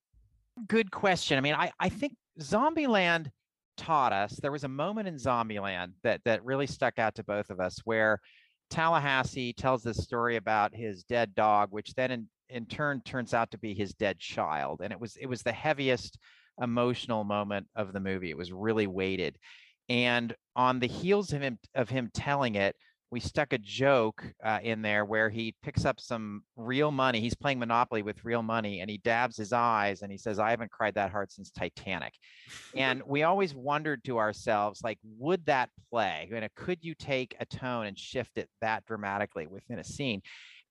Good question. I mean, I, I think Zombieland taught us there was a moment in Zombieland that that really stuck out to both of us where Tallahassee tells this story about his dead dog, which then in, in turn turns out to be his dead child. And it was it was the heaviest emotional moment of the movie. It was really weighted. And on the heels of him of him telling it, we stuck a joke uh, in there where he picks up some real money. He's playing Monopoly with real money and he dabs his eyes and he says, I haven't cried that hard since Titanic. [LAUGHS] and we always wondered to ourselves, like, would that play? You know, could you take a tone and shift it that dramatically within a scene?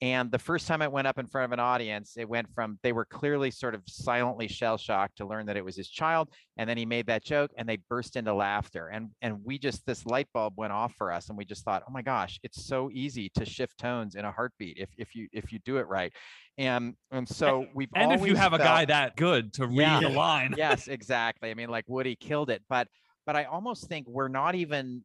And the first time it went up in front of an audience, it went from they were clearly sort of silently shell shocked to learn that it was his child. And then he made that joke and they burst into laughter. And and we just this light bulb went off for us. And we just thought, oh my gosh, it's so easy to shift tones in a heartbeat if if you if you do it right. And and so we've and if you have felt, a guy that good to read yeah, the line. yes, exactly. I mean, like Woody killed it. But but I almost think we're not even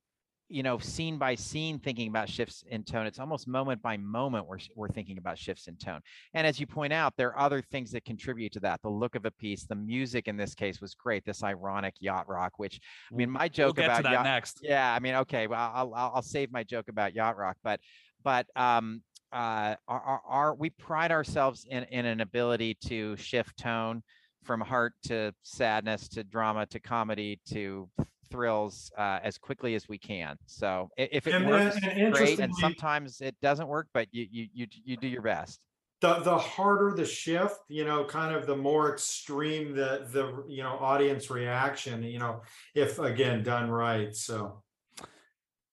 you know, scene by scene thinking about shifts in tone. It's almost moment by moment we're, we're thinking about shifts in tone. And as you point out, there are other things that contribute to that. The look of a piece, the music in this case was great. This ironic yacht rock, which I mean, my joke we'll about yacht, next. Yeah, I mean, okay, well, I'll, I'll, I'll save my joke about yacht rock, but but um, uh, our, our, our, we pride ourselves in, in an ability to shift tone from heart to sadness to drama to comedy to thrills uh, as quickly as we can. So if it And, works, and great. And sometimes it doesn't work, but you you you you do your best. the the harder the shift, you know, kind of the more extreme the the you know audience reaction, you know, if again done right. So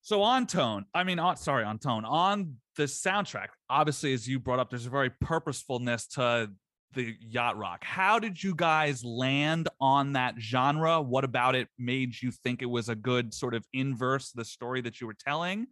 So on tone, I mean, on sorry, on tone, on the soundtrack. Obviously, as you brought up, there's a very purposefulness to the yacht rock. How did you guys land on that genre? What about it made you think it was a good sort of inverse the story that you were telling?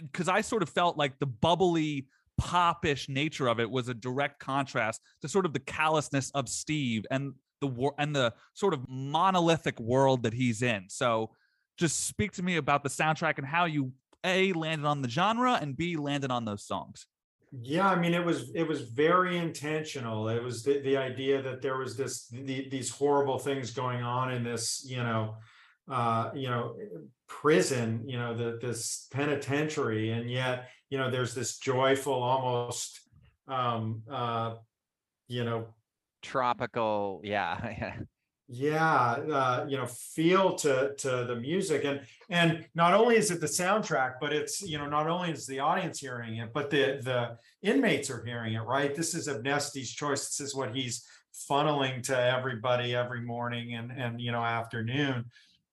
Because I sort of felt like the bubbly, popish nature of it was a direct contrast to sort of the callousness of Steve and the war and the sort of monolithic world that he's in. So just speak to me about the soundtrack and how you a landed on the genre and b landed on those songs yeah i mean it was it was very intentional. It was the, the idea that there was this the, these horrible things going on in this you know uh you know prison you know the this penitentiary. And yet you know there's this joyful almost um uh you know tropical yeah [LAUGHS] yeah uh, you know feel to to the music and and not only is it the soundtrack but it's you know not only is the audience hearing it but the the inmates are hearing it right? This is Abnesti's choice this is what he's funneling to everybody every morning and and you know afternoon.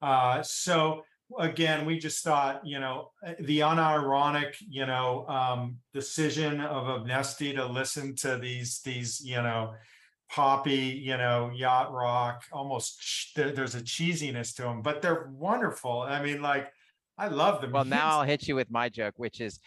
Uh so again we just thought you know the unironic you know um decision of Abnesti to listen to these these you know poppy, you know, yacht rock, almost there, there's a cheesiness to them, but they're wonderful. I mean, like, I love them. Well, [LAUGHS] now I'll hit you with my joke, which is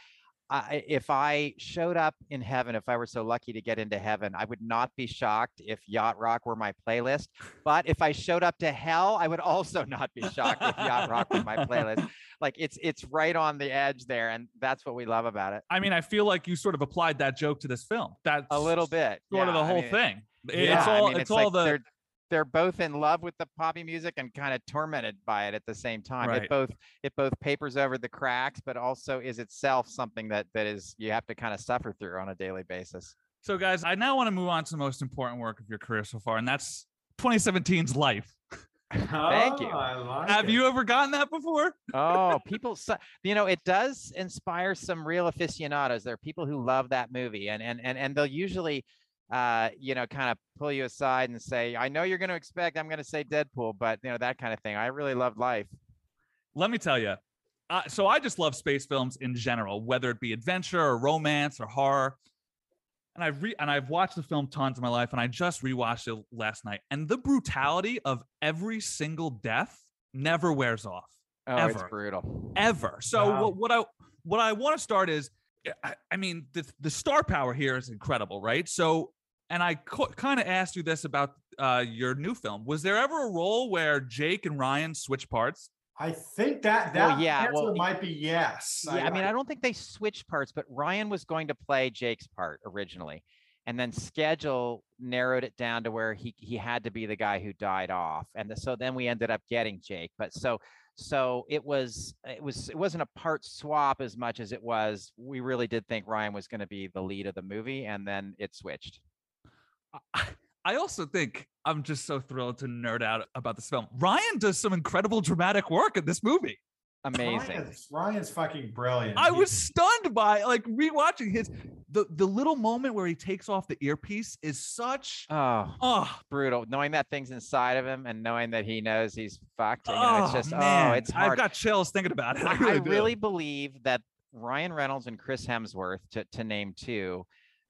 I, if I showed up in heaven, if I were so lucky to get into heaven, I would not be shocked if Yacht Rock were my playlist. But if I showed up to hell, I would also [LAUGHS] not be shocked if Yacht Rock were my playlist. Like it's it's right on the edge there, and that's what we love about it. I mean, I feel like you sort of applied that joke to this film. That's a little bit, sort yeah, of the whole I mean, thing. Yeah, it's all I mean, it's, all like the they're they're both in love with the poppy music and kind of tormented by it at the same time. Right. It both it both papers over the cracks, but also is itself something that that is you have to kind of suffer through on a daily basis. So, guys, I now want to move on to the most important work of your career so far, and that's 2017's Life. Thank you. Oh, like Have it. you ever gotten that before? Oh, [LAUGHS] people, you know, it does inspire some real aficionados. There are people who love that movie, and and and and they'll usually, uh, you know, kind of pull you aside and say, "I know you're going to expect I'm going to say Deadpool, but you know that kind of thing." I really loved Life. Let me tell you. Uh, so I just love space films in general, whether it be adventure or romance or horror. And I've re- and I've watched the film tons in my life, and I just rewatched it last night. And the brutality of every single death never wears off. Oh, it's Ever. brutal. ever. So Wow. what, what I what I want to start is, I, I mean, the the star power here is incredible, right? So, and I co- kind of asked you this about uh, your new film. Was there ever a role where Jake and Ryan switch parts? I think that Well, that yeah, answer well, might be yes. Yeah, I mean, I don't think they switched parts, but Ryan was going to play Jake's part originally, and then schedule narrowed it down to where he he had to be the guy who died off, and the, so then we ended up getting Jake. But so so it was it was it wasn't a part swap as much as it was we really did think Ryan was going to be the lead of the movie, and then it switched. I- I also think I'm just so thrilled to nerd out about this film. Ryan does some incredible dramatic work in this movie. Amazing. Ryan's, Ryan's fucking brilliant. I He- was stunned by like rewatching his the the little moment where he takes off the earpiece is such Oh, oh brutal! Knowing that thing's inside of him and knowing that he knows he's fucked. You know, it's ah, oh, just man. oh, it's hard. I've got chills thinking about it. [LAUGHS] I I, really, I really believe that Ryan Reynolds and Chris Hemsworth, to, to name two,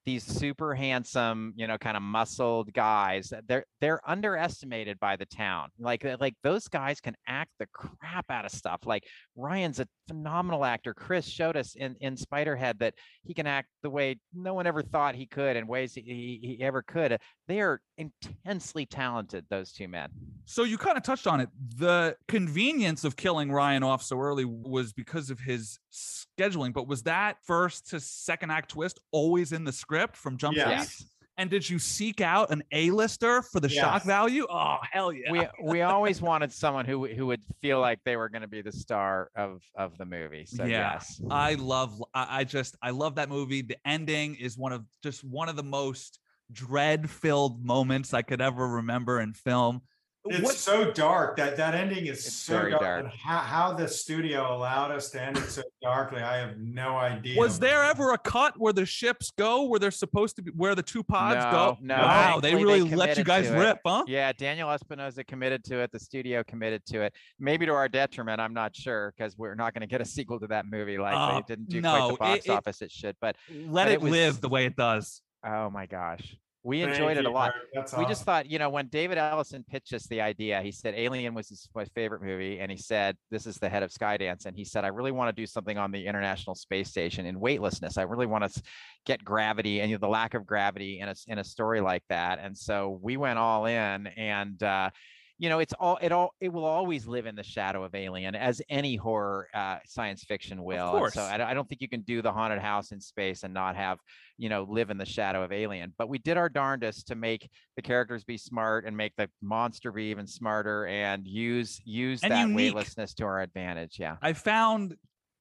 these super handsome, you know, kind of muscled guys. They're they're underestimated by the town. Like uh, like those guys can act the crap out of stuff. Like Ryan's a phenomenal actor. Chris showed us in in Spiderhead that he can act the way no one ever thought he could in ways he, he, he ever could. They are intensely talented. Those two men. So you kind of touched on it. The convenience of killing Ryan off so early was because of his scheduling. But was that first to second act twist always in the script from Jump Street? Yes. And did you seek out an A-lister for the shock value? Oh hell yeah! we we always [LAUGHS] wanted someone who who would feel like they were going to be the star of of the movie. So Yeah. yes, I love. I I just I love that movie. The ending is one of just one of the most dread-filled moments I could ever remember in film. It's what so dark that that ending is It's so dark. dark. And how, how the studio allowed us to end it so darkly, I have no idea. was there ever a cut where the ships go where they're supposed to be where the two pods No, go? no, Wow, they really they let you guys to it. rip, huh? Yeah, Daniel Espinosa committed to it. The studio committed to it. Maybe to our detriment, I'm not sure because we're not going to get a [LAUGHS] sequel to that movie. Uh, like Oh, it didn't do no, quite the box it- it- office it should. But Let But it, it was- live the way it does. Oh my gosh, we Thank enjoyed it a lot. We just thought, you know, when David Ellison pitched us the idea, he said Alien was his my favorite movie, and he said this is the head of Skydance, and he said I really want to do something on the International Space Station in weightlessness. I really want to get gravity and you know, the lack of gravity in a in a story like that, and so we went all in, and uh, you know, it's all it all it will always live in the shadow of Alien, as any horror uh, science fiction will. So I, don't- I don't think you can do the haunted house in space and not have you know live in the shadow of Alien. But we did our darndest to make the characters be smart and make the monster be even smarter and use use And that unique. weightlessness to our advantage. Yeah. I found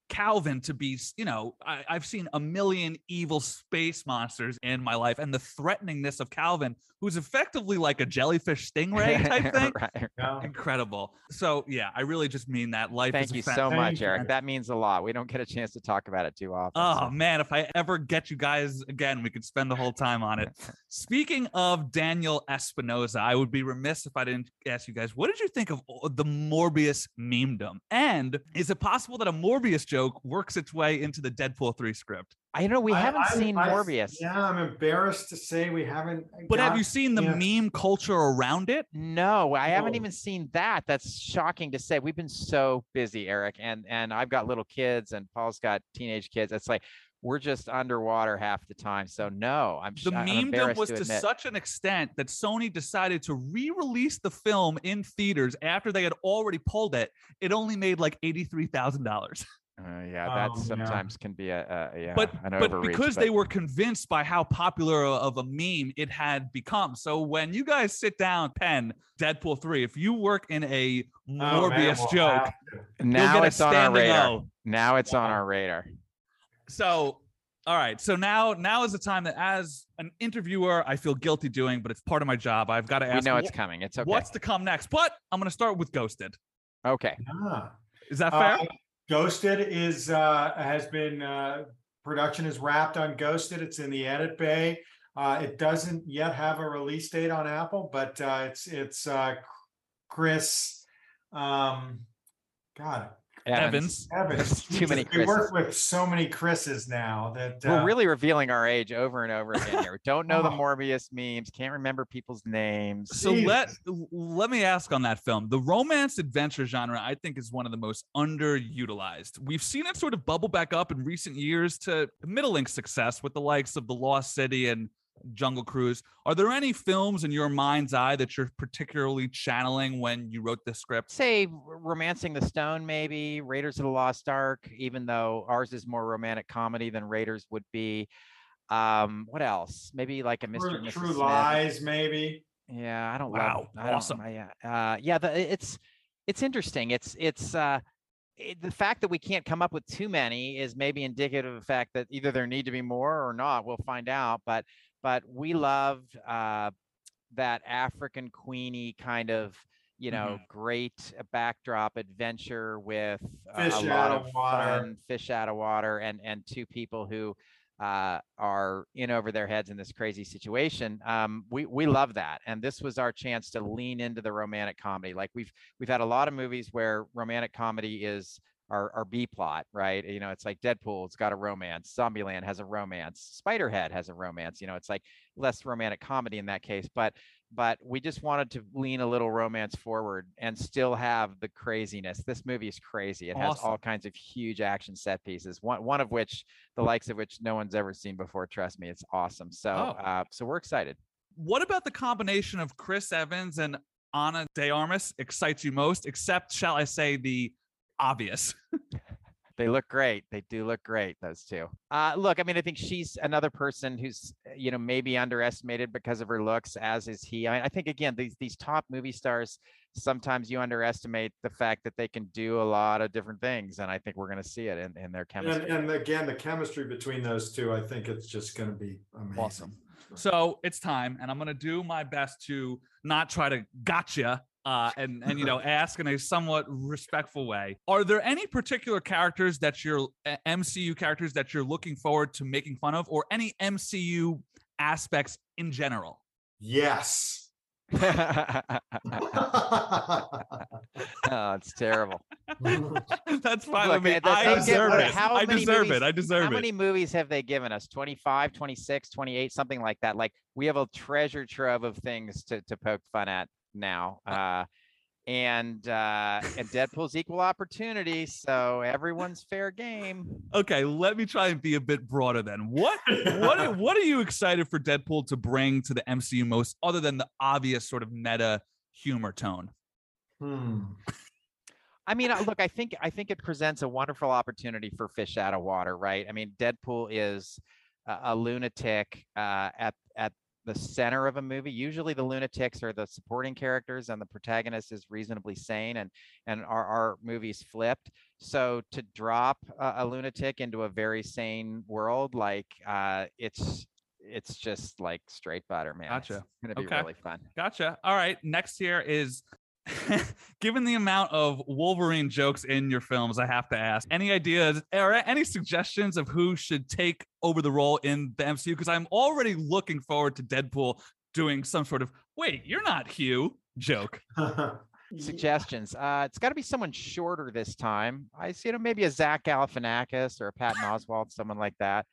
Calvin to be, you know, I, I've seen a million evil space monsters in my life, and the threateningness of Calvin, who's effectively like a jellyfish stingray [LAUGHS] type thing, Right. Yeah. incredible. So yeah, I really just mean that life. Thank a you fa- so Thank much, you. Eric. That means a lot. We don't get a chance to talk about it too often. Oh so- man, if I ever get you guys again, we could spend the whole time on it. [LAUGHS] Speaking of Daniel Espinosa, I would be remiss if I didn't ask you guys, what did you think of the Morbius memedom? And is it possible that a Morbius joke works its way into the Deadpool 3 script? I know we I- haven't I'm- seen I- Morbius. Yeah, I'm embarrassed to say we haven't. But have you seen the yeah. meme culture around it? No, I haven't even seen that. That's shocking to say. We've been so busy, Eric, and and I've got little kids, and Paul's got teenage kids. It's like we're just underwater half the time. So no, I'm sh- The I'm was to to such an extent that Sony decided to re-release the film in theaters after they had already pulled it. It only made like eighty-three thousand dollars. [LAUGHS] Uh, yeah, Oh, that yeah. sometimes can be a, a yeah, but an but overreach. because they were convinced by how popular of a meme it had become. So when you guys sit down, pen Deadpool three, if you work in a Oh, Morbius we'll joke, have now get a it's on our radar. O. Now it's on our radar. So. All right, so now now is the time that as an interviewer I feel guilty doing, but it's part of my job. I've got to ask. We ask know it's coming. It's okay. what's to come next. But I'm going to start with Ghosted. okay. Ah. Is that fair? Uh, Ghosted is uh has been uh production is wrapped on Ghosted. It's in the edit bay. Uh it doesn't yet have a release date on Apple, but uh it's it's uh Chris um God Evans. Evans. Too many Jesus, We work with so many Chris's now that We're uh, really revealing our age over and over again here. Don't know the [LAUGHS] Oh. Morbius memes. Can't remember people's names. So let let me ask on that film. The romance adventure genre, I think, is one of the most underutilized. We've seen it sort of bubble back up in recent years to middling success with the likes of The Lost City and Jungle Cruise. Are there any films in your mind's eye that you're particularly channeling when you wrote this script? say romancing the stone maybe raiders of the lost ark even though ours is more romantic comedy than raiders would be um what else maybe like a mr True, and Mrs. True Smith. Lies, maybe. yeah i don't Wow, love, I don't- awesome. I, uh, uh yeah the, it's it's interesting it's it's uh it, the fact that we can't come up with too many is maybe indicative of the fact that either there need to be more or not we'll find out but but we loved uh that african queenie kind of you know Mm-hmm. great uh, backdrop adventure with a- Fish a out lot of of water. fun fish out of water and and two people who uh, are in over their heads in this crazy situation. Um, we we love that, and this was our chance to lean into the romantic comedy. Like we've we've had a lot of movies where romantic comedy is our, our B plot, right? You know, it's like Deadpool, it's got a romance. Zombieland has a romance. Spiderhead has a romance. You know, it's like less romantic comedy in that case, but but we just wanted to lean a little romance forward and still have the craziness. This movie is crazy. It has all kinds of huge action set pieces. One one of which, the likes of which no one's ever seen before. Trust me, it's awesome. So Oh. uh, so we're excited. What about the combination of Chris Evans and Ana de Armas excites you most, except, shall I say, the obvious? [LAUGHS] They look great. They do look great, those two. Uh, look, I mean, I think she's another person who's, uh, you know, maybe underestimated because of her looks, as is he. I, I think again, these these top movie stars, sometimes you underestimate the fact that they can do a lot of different things, and I think we're going to see it in, in their And, chemistry. and again, the chemistry between those two, I think it's just gonna be amazing. Awesome. So it's time, and I'm gonna do my best to not try to gotcha uh, [LAUGHS] and and you know ask in a somewhat respectful way. Are there any particular characters that you're uh, MCU characters that you're looking forward to making fun of, or any MCU aspects in general? Yes. [LAUGHS] oh, it's terrible. [LAUGHS] That's fine Look, with me. I deserve it. how I deserve movies- it. I deserve How it. many movies have they given us? 25, 26, 28, something like that. Like we have a treasure trove of things to, to poke fun at now. Uh, and uh, and Deadpool's equal opportunity, so everyone's fair game. Okay, let me try and be a bit broader then. What what are- [LAUGHS] what are you excited for Deadpool to bring to the MCU most other than the obvious sort of meta humor tone? Hmm. I mean, uh, look, I think I think it presents a wonderful opportunity for fish out of water, right? I mean, Deadpool is a, a lunatic uh, at at the center of a movie. Usually, the lunatics are the supporting characters, and the protagonist is reasonably sane. And and our our movies flipped. So to drop a, a lunatic into a very sane world, like uh, it's it's just like straight butter, man. It's Gotcha. gonna be Okay. really fun. Gotcha. All right. Next here is [LAUGHS] given the amount of Wolverine jokes in your films, I have to ask any ideas or any suggestions of who should take over the role in the MCU? Because I'm already looking forward to Deadpool doing some sort of wait, you're not Hugh joke. [LAUGHS] suggestions. Uh, it's got to be someone shorter this time. I see, you know, maybe a Zach Galifianakis or a Patton Oswalt, someone like that.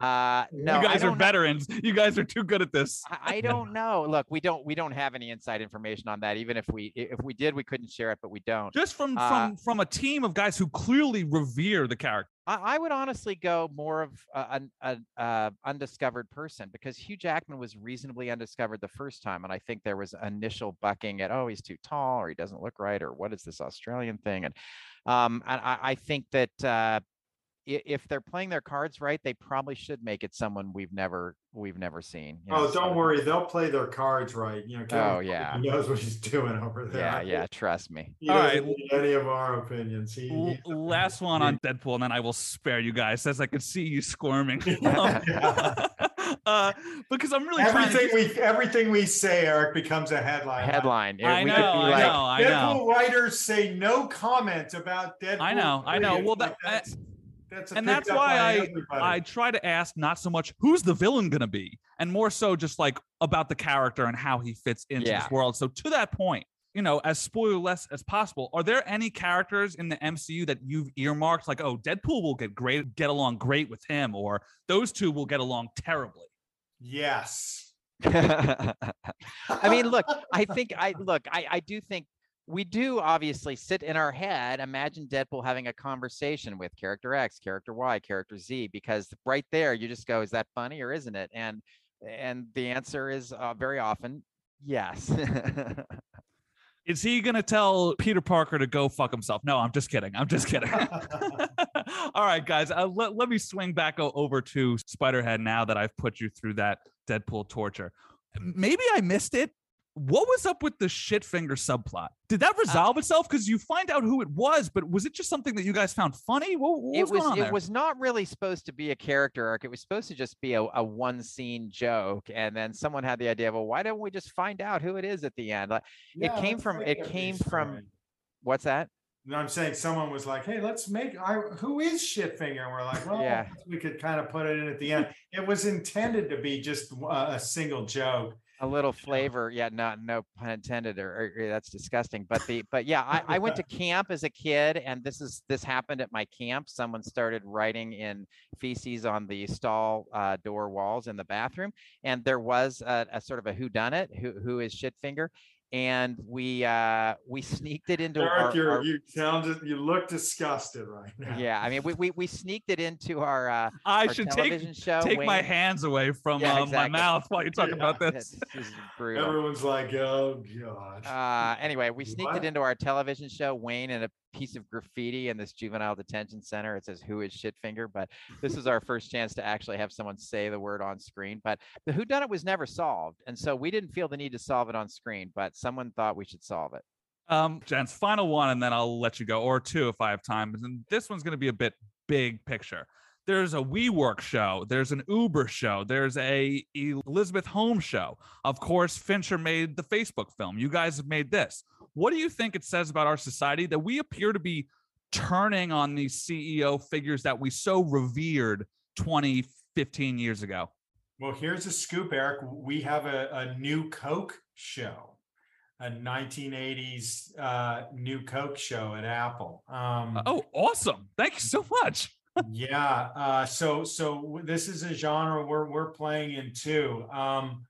Uh, no, you guys are know. veterans. You guys are too good at this. I, I don't know. Look, we don't we don't have any inside information on that. Even if we if we did, we couldn't share it, but we don't. Just from Uh, from from a team of guys who clearly revere the character. I, I would honestly go more of a- an an uh, undiscovered person because Hugh Jackman was reasonably undiscovered the first time, and I think there was initial bucking at oh he's too tall or he doesn't look right or what is this Australian thing, and um and I, I think that uh, if they're playing their cards right, they probably should make it someone we've never we've never seen. you know, Oh, don't worry. They'll play their cards right. You know, Kevin Oh, Feige yeah. knows what he's doing over there. Yeah, yeah, trust me. He All need any of our opinions. He, L- a- last one on Deadpool, and then I will spare you guys, as I could see you squirming. [LAUGHS] [LAUGHS] [LAUGHS] Uh, because I'm really trying to everything we everything we say, Eric, becomes a headline. Headline. if I we know, could be I like, know, I know. Deadpool writers say no comment about Deadpool. I know, I know. period. Well, Like, that- that's, that's a and that's why I everybody. I try to ask not so much who's the villain gonna be, and more so just like about the character and how he fits into Yeah. this world. So to that point, you know, as spoilerless as possible, are there any characters in the MCU that you've earmarked like, oh, Deadpool will get great, get along great with him, or those two will get along terribly? yes. [LAUGHS] I mean, look, I think I look, I, I do think we do obviously sit in our head, imagine Deadpool having a conversation with character X, character Y, character Z, because right there you just go, is that funny or isn't it? And and the answer is uh, very often yes. [LAUGHS] Is he gonna tell Peter Parker to go fuck himself? No, I'm just kidding. I'm just kidding. [LAUGHS] [LAUGHS] All right, guys. Uh, let, let me swing back over to Spiderhead now that I've put you through that Deadpool torture. Maybe I missed it. What was up with the shit finger subplot? Did that resolve itself? Because you find out who it was, but was it just something that you guys found funny? What, what it was, was going on it there? was not really supposed to be a character arc. It was supposed to just be a, a one scene joke, and then someone had the idea, well, why don't we just find out who it is at the end? Like, Yeah, it came from it came from story. what's that? No, I'm saying someone was like, "Hey, let's make I who is Shitfinger?" And we're like, "Well, Yeah. we could kind of put it in at the end." It was intended to be just uh, a single joke. A little flavor yeah not no pun intended or, or- that's disgusting but the but yeah I, I went to [LAUGHS] camp as a kid and this is this happened at my camp. Someone started writing in feces on the stall uh, door walls in the bathroom and there was a, a sort of a who done it who who is shitfinger and we uh we sneaked it into Eric, our, you're, our- you sounded, you look disgusted right now. yeah i mean we, we we sneaked it into our uh I our should take show take my hands away from Yeah, uh, my mouth while you're talking Yeah. about this. this is Everyone's like, "Oh God." Uh, anyway, we sneaked What? it into our television show. Wayne and a piece of graffiti in this juvenile detention center. It says "Who is Shitfinger?" But this is our [LAUGHS] first chance to actually have someone say the word on screen. But the Who Done It was never solved, and so we didn't feel the need to solve it on screen. But someone thought we should solve it. Um, Jen's final one, and then I'll let you go, or two if I have time. And this one's going to be a bit big picture. There's a WeWork show. There's an Uber show. There's a Elizabeth Holmes show. Of course, Fincher made the Facebook film. You guys have made this. What do you think it says about our society that we appear to be turning on these CEO figures that we so revered 20, 15 years ago? Well, here's a scoop, Eric. We have a, a new Coke show, a 1980s uh, new Coke show at Apple. Um, oh, awesome! Thank you so much. [LAUGHS] yeah. Uh, so so this is a genre we're we're playing in too. Um,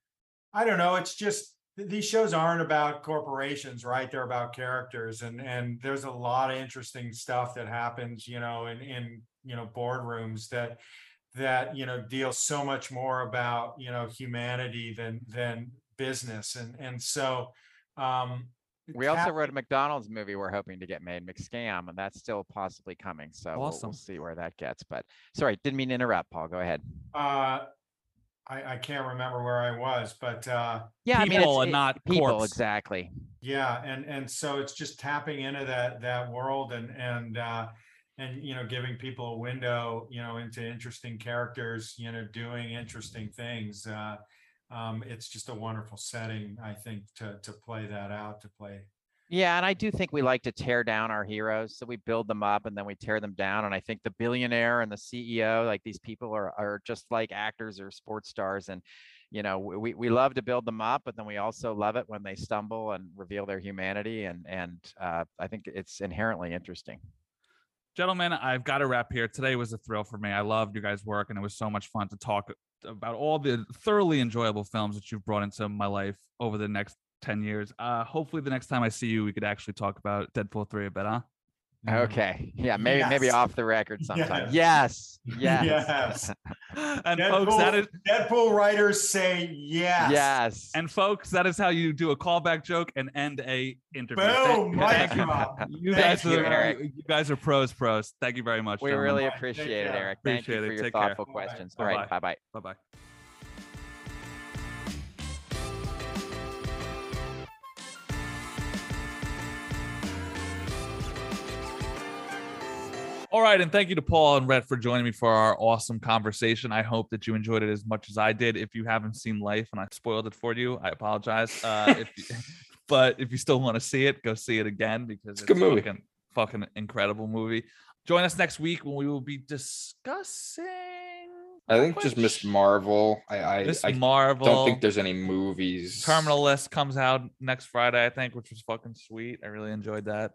I don't know. It's just these shows aren't about corporations, right? They're about characters, and and there's a lot of interesting stuff that happens, you know, in in you know boardrooms that that you know deal so much more about you know humanity than than business, and and so. um We also wrote a McDonald's movie we're hoping to get made, McScam, and that's still possibly coming. So we'll, we'll see where that gets. But sorry, didn't mean to interrupt, Paul. Go ahead. Uh, I, I can't remember where I was, but uh, Yeah, I mean, People it's, and it- not people corpse. exactly. yeah, and and so it's just tapping into that that world and and uh, and you know giving people a window, you know, into interesting characters, you know, doing interesting things. Uh, um, it's just a wonderful setting, I think, to to play that out, to play. Yeah, and I do think we like to tear down our heroes. So we build them up and then we tear them down. And I think the billionaire and the CEO, like these people are are just like actors or sports stars. And you know, we, we love to build them up, but then we also love it when they stumble and reveal their humanity. And and uh, I think it's inherently interesting. Gentlemen, I've got to wrap here. Today was a thrill for me. I loved you guys' work, and it was so much fun to talk about all the thoroughly enjoyable films that you've brought into my life over the next 10 years. Uh, hopefully, the next time I see you, we could actually talk about Deadpool 3 a bit, huh? Okay. Yeah, maybe maybe off the record sometime. [LAUGHS] Yes. Yes. Yes. Yes. [LAUGHS] and folks, that is Deadpool writers say yes. Yes. and folks, that is how you do a callback joke and end a interview. Boom, Thank- mic drop. You Thank guys, you, are, Eric. you guys are pros, pros. Thank you very much. we gentlemen. really Bye. Take appreciate it, care. Eric. Thank you Appreciate for it. your Take care. thoughtful Bye-bye. questions. All right. Bye bye. Bye bye. All right, and thank you to Paul and Rhett for joining me for our awesome conversation. I hope that you enjoyed it as much as I did. If you haven't seen Life and I spoiled it for you, I apologize. Uh, if you, [LAUGHS] but if you still want to see it, go see it again because it's, a good movie. Fucking, fucking incredible movie. Join us next week when we will be discussing. I think just Miss Marvel. I I, Miss I Marvel. don't think there's any movies. Terminal List comes out next Friday, I think, which was fucking sweet. I really enjoyed that.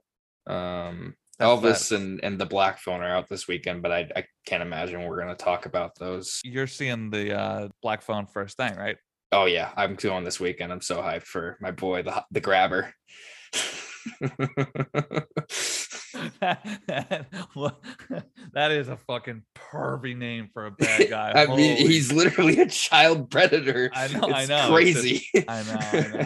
Um, Elvis and and the Black Phone are out this weekend, but I I can't imagine we're gonna talk about those. You're seeing the uh, Black Phone first thing, right? Oh yeah, I'm going this weekend. I'm so hyped for my boy, the the grabber. [LAUGHS] [LAUGHS] That is a fucking pervy name for a bad [LAUGHS] guy. I mean, he's literally a child predator. I know, I It's know. It's just- Crazy. I know,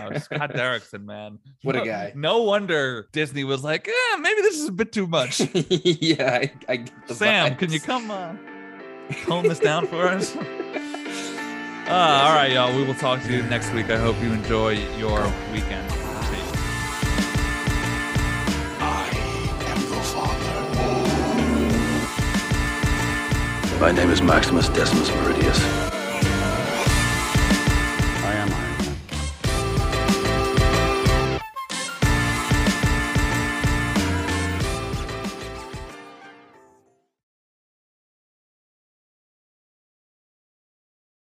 I know. Scott Derrickson, man. What a guy. No wonder Disney was like, eh, maybe this is a bit too much. [LAUGHS] yeah, I, I get the Sam, can you come uh, tone this down for us? Uh, all right, y'all. We will talk to you next week. I hope you enjoy your weekend. My name is Maximus Decimus Meridius.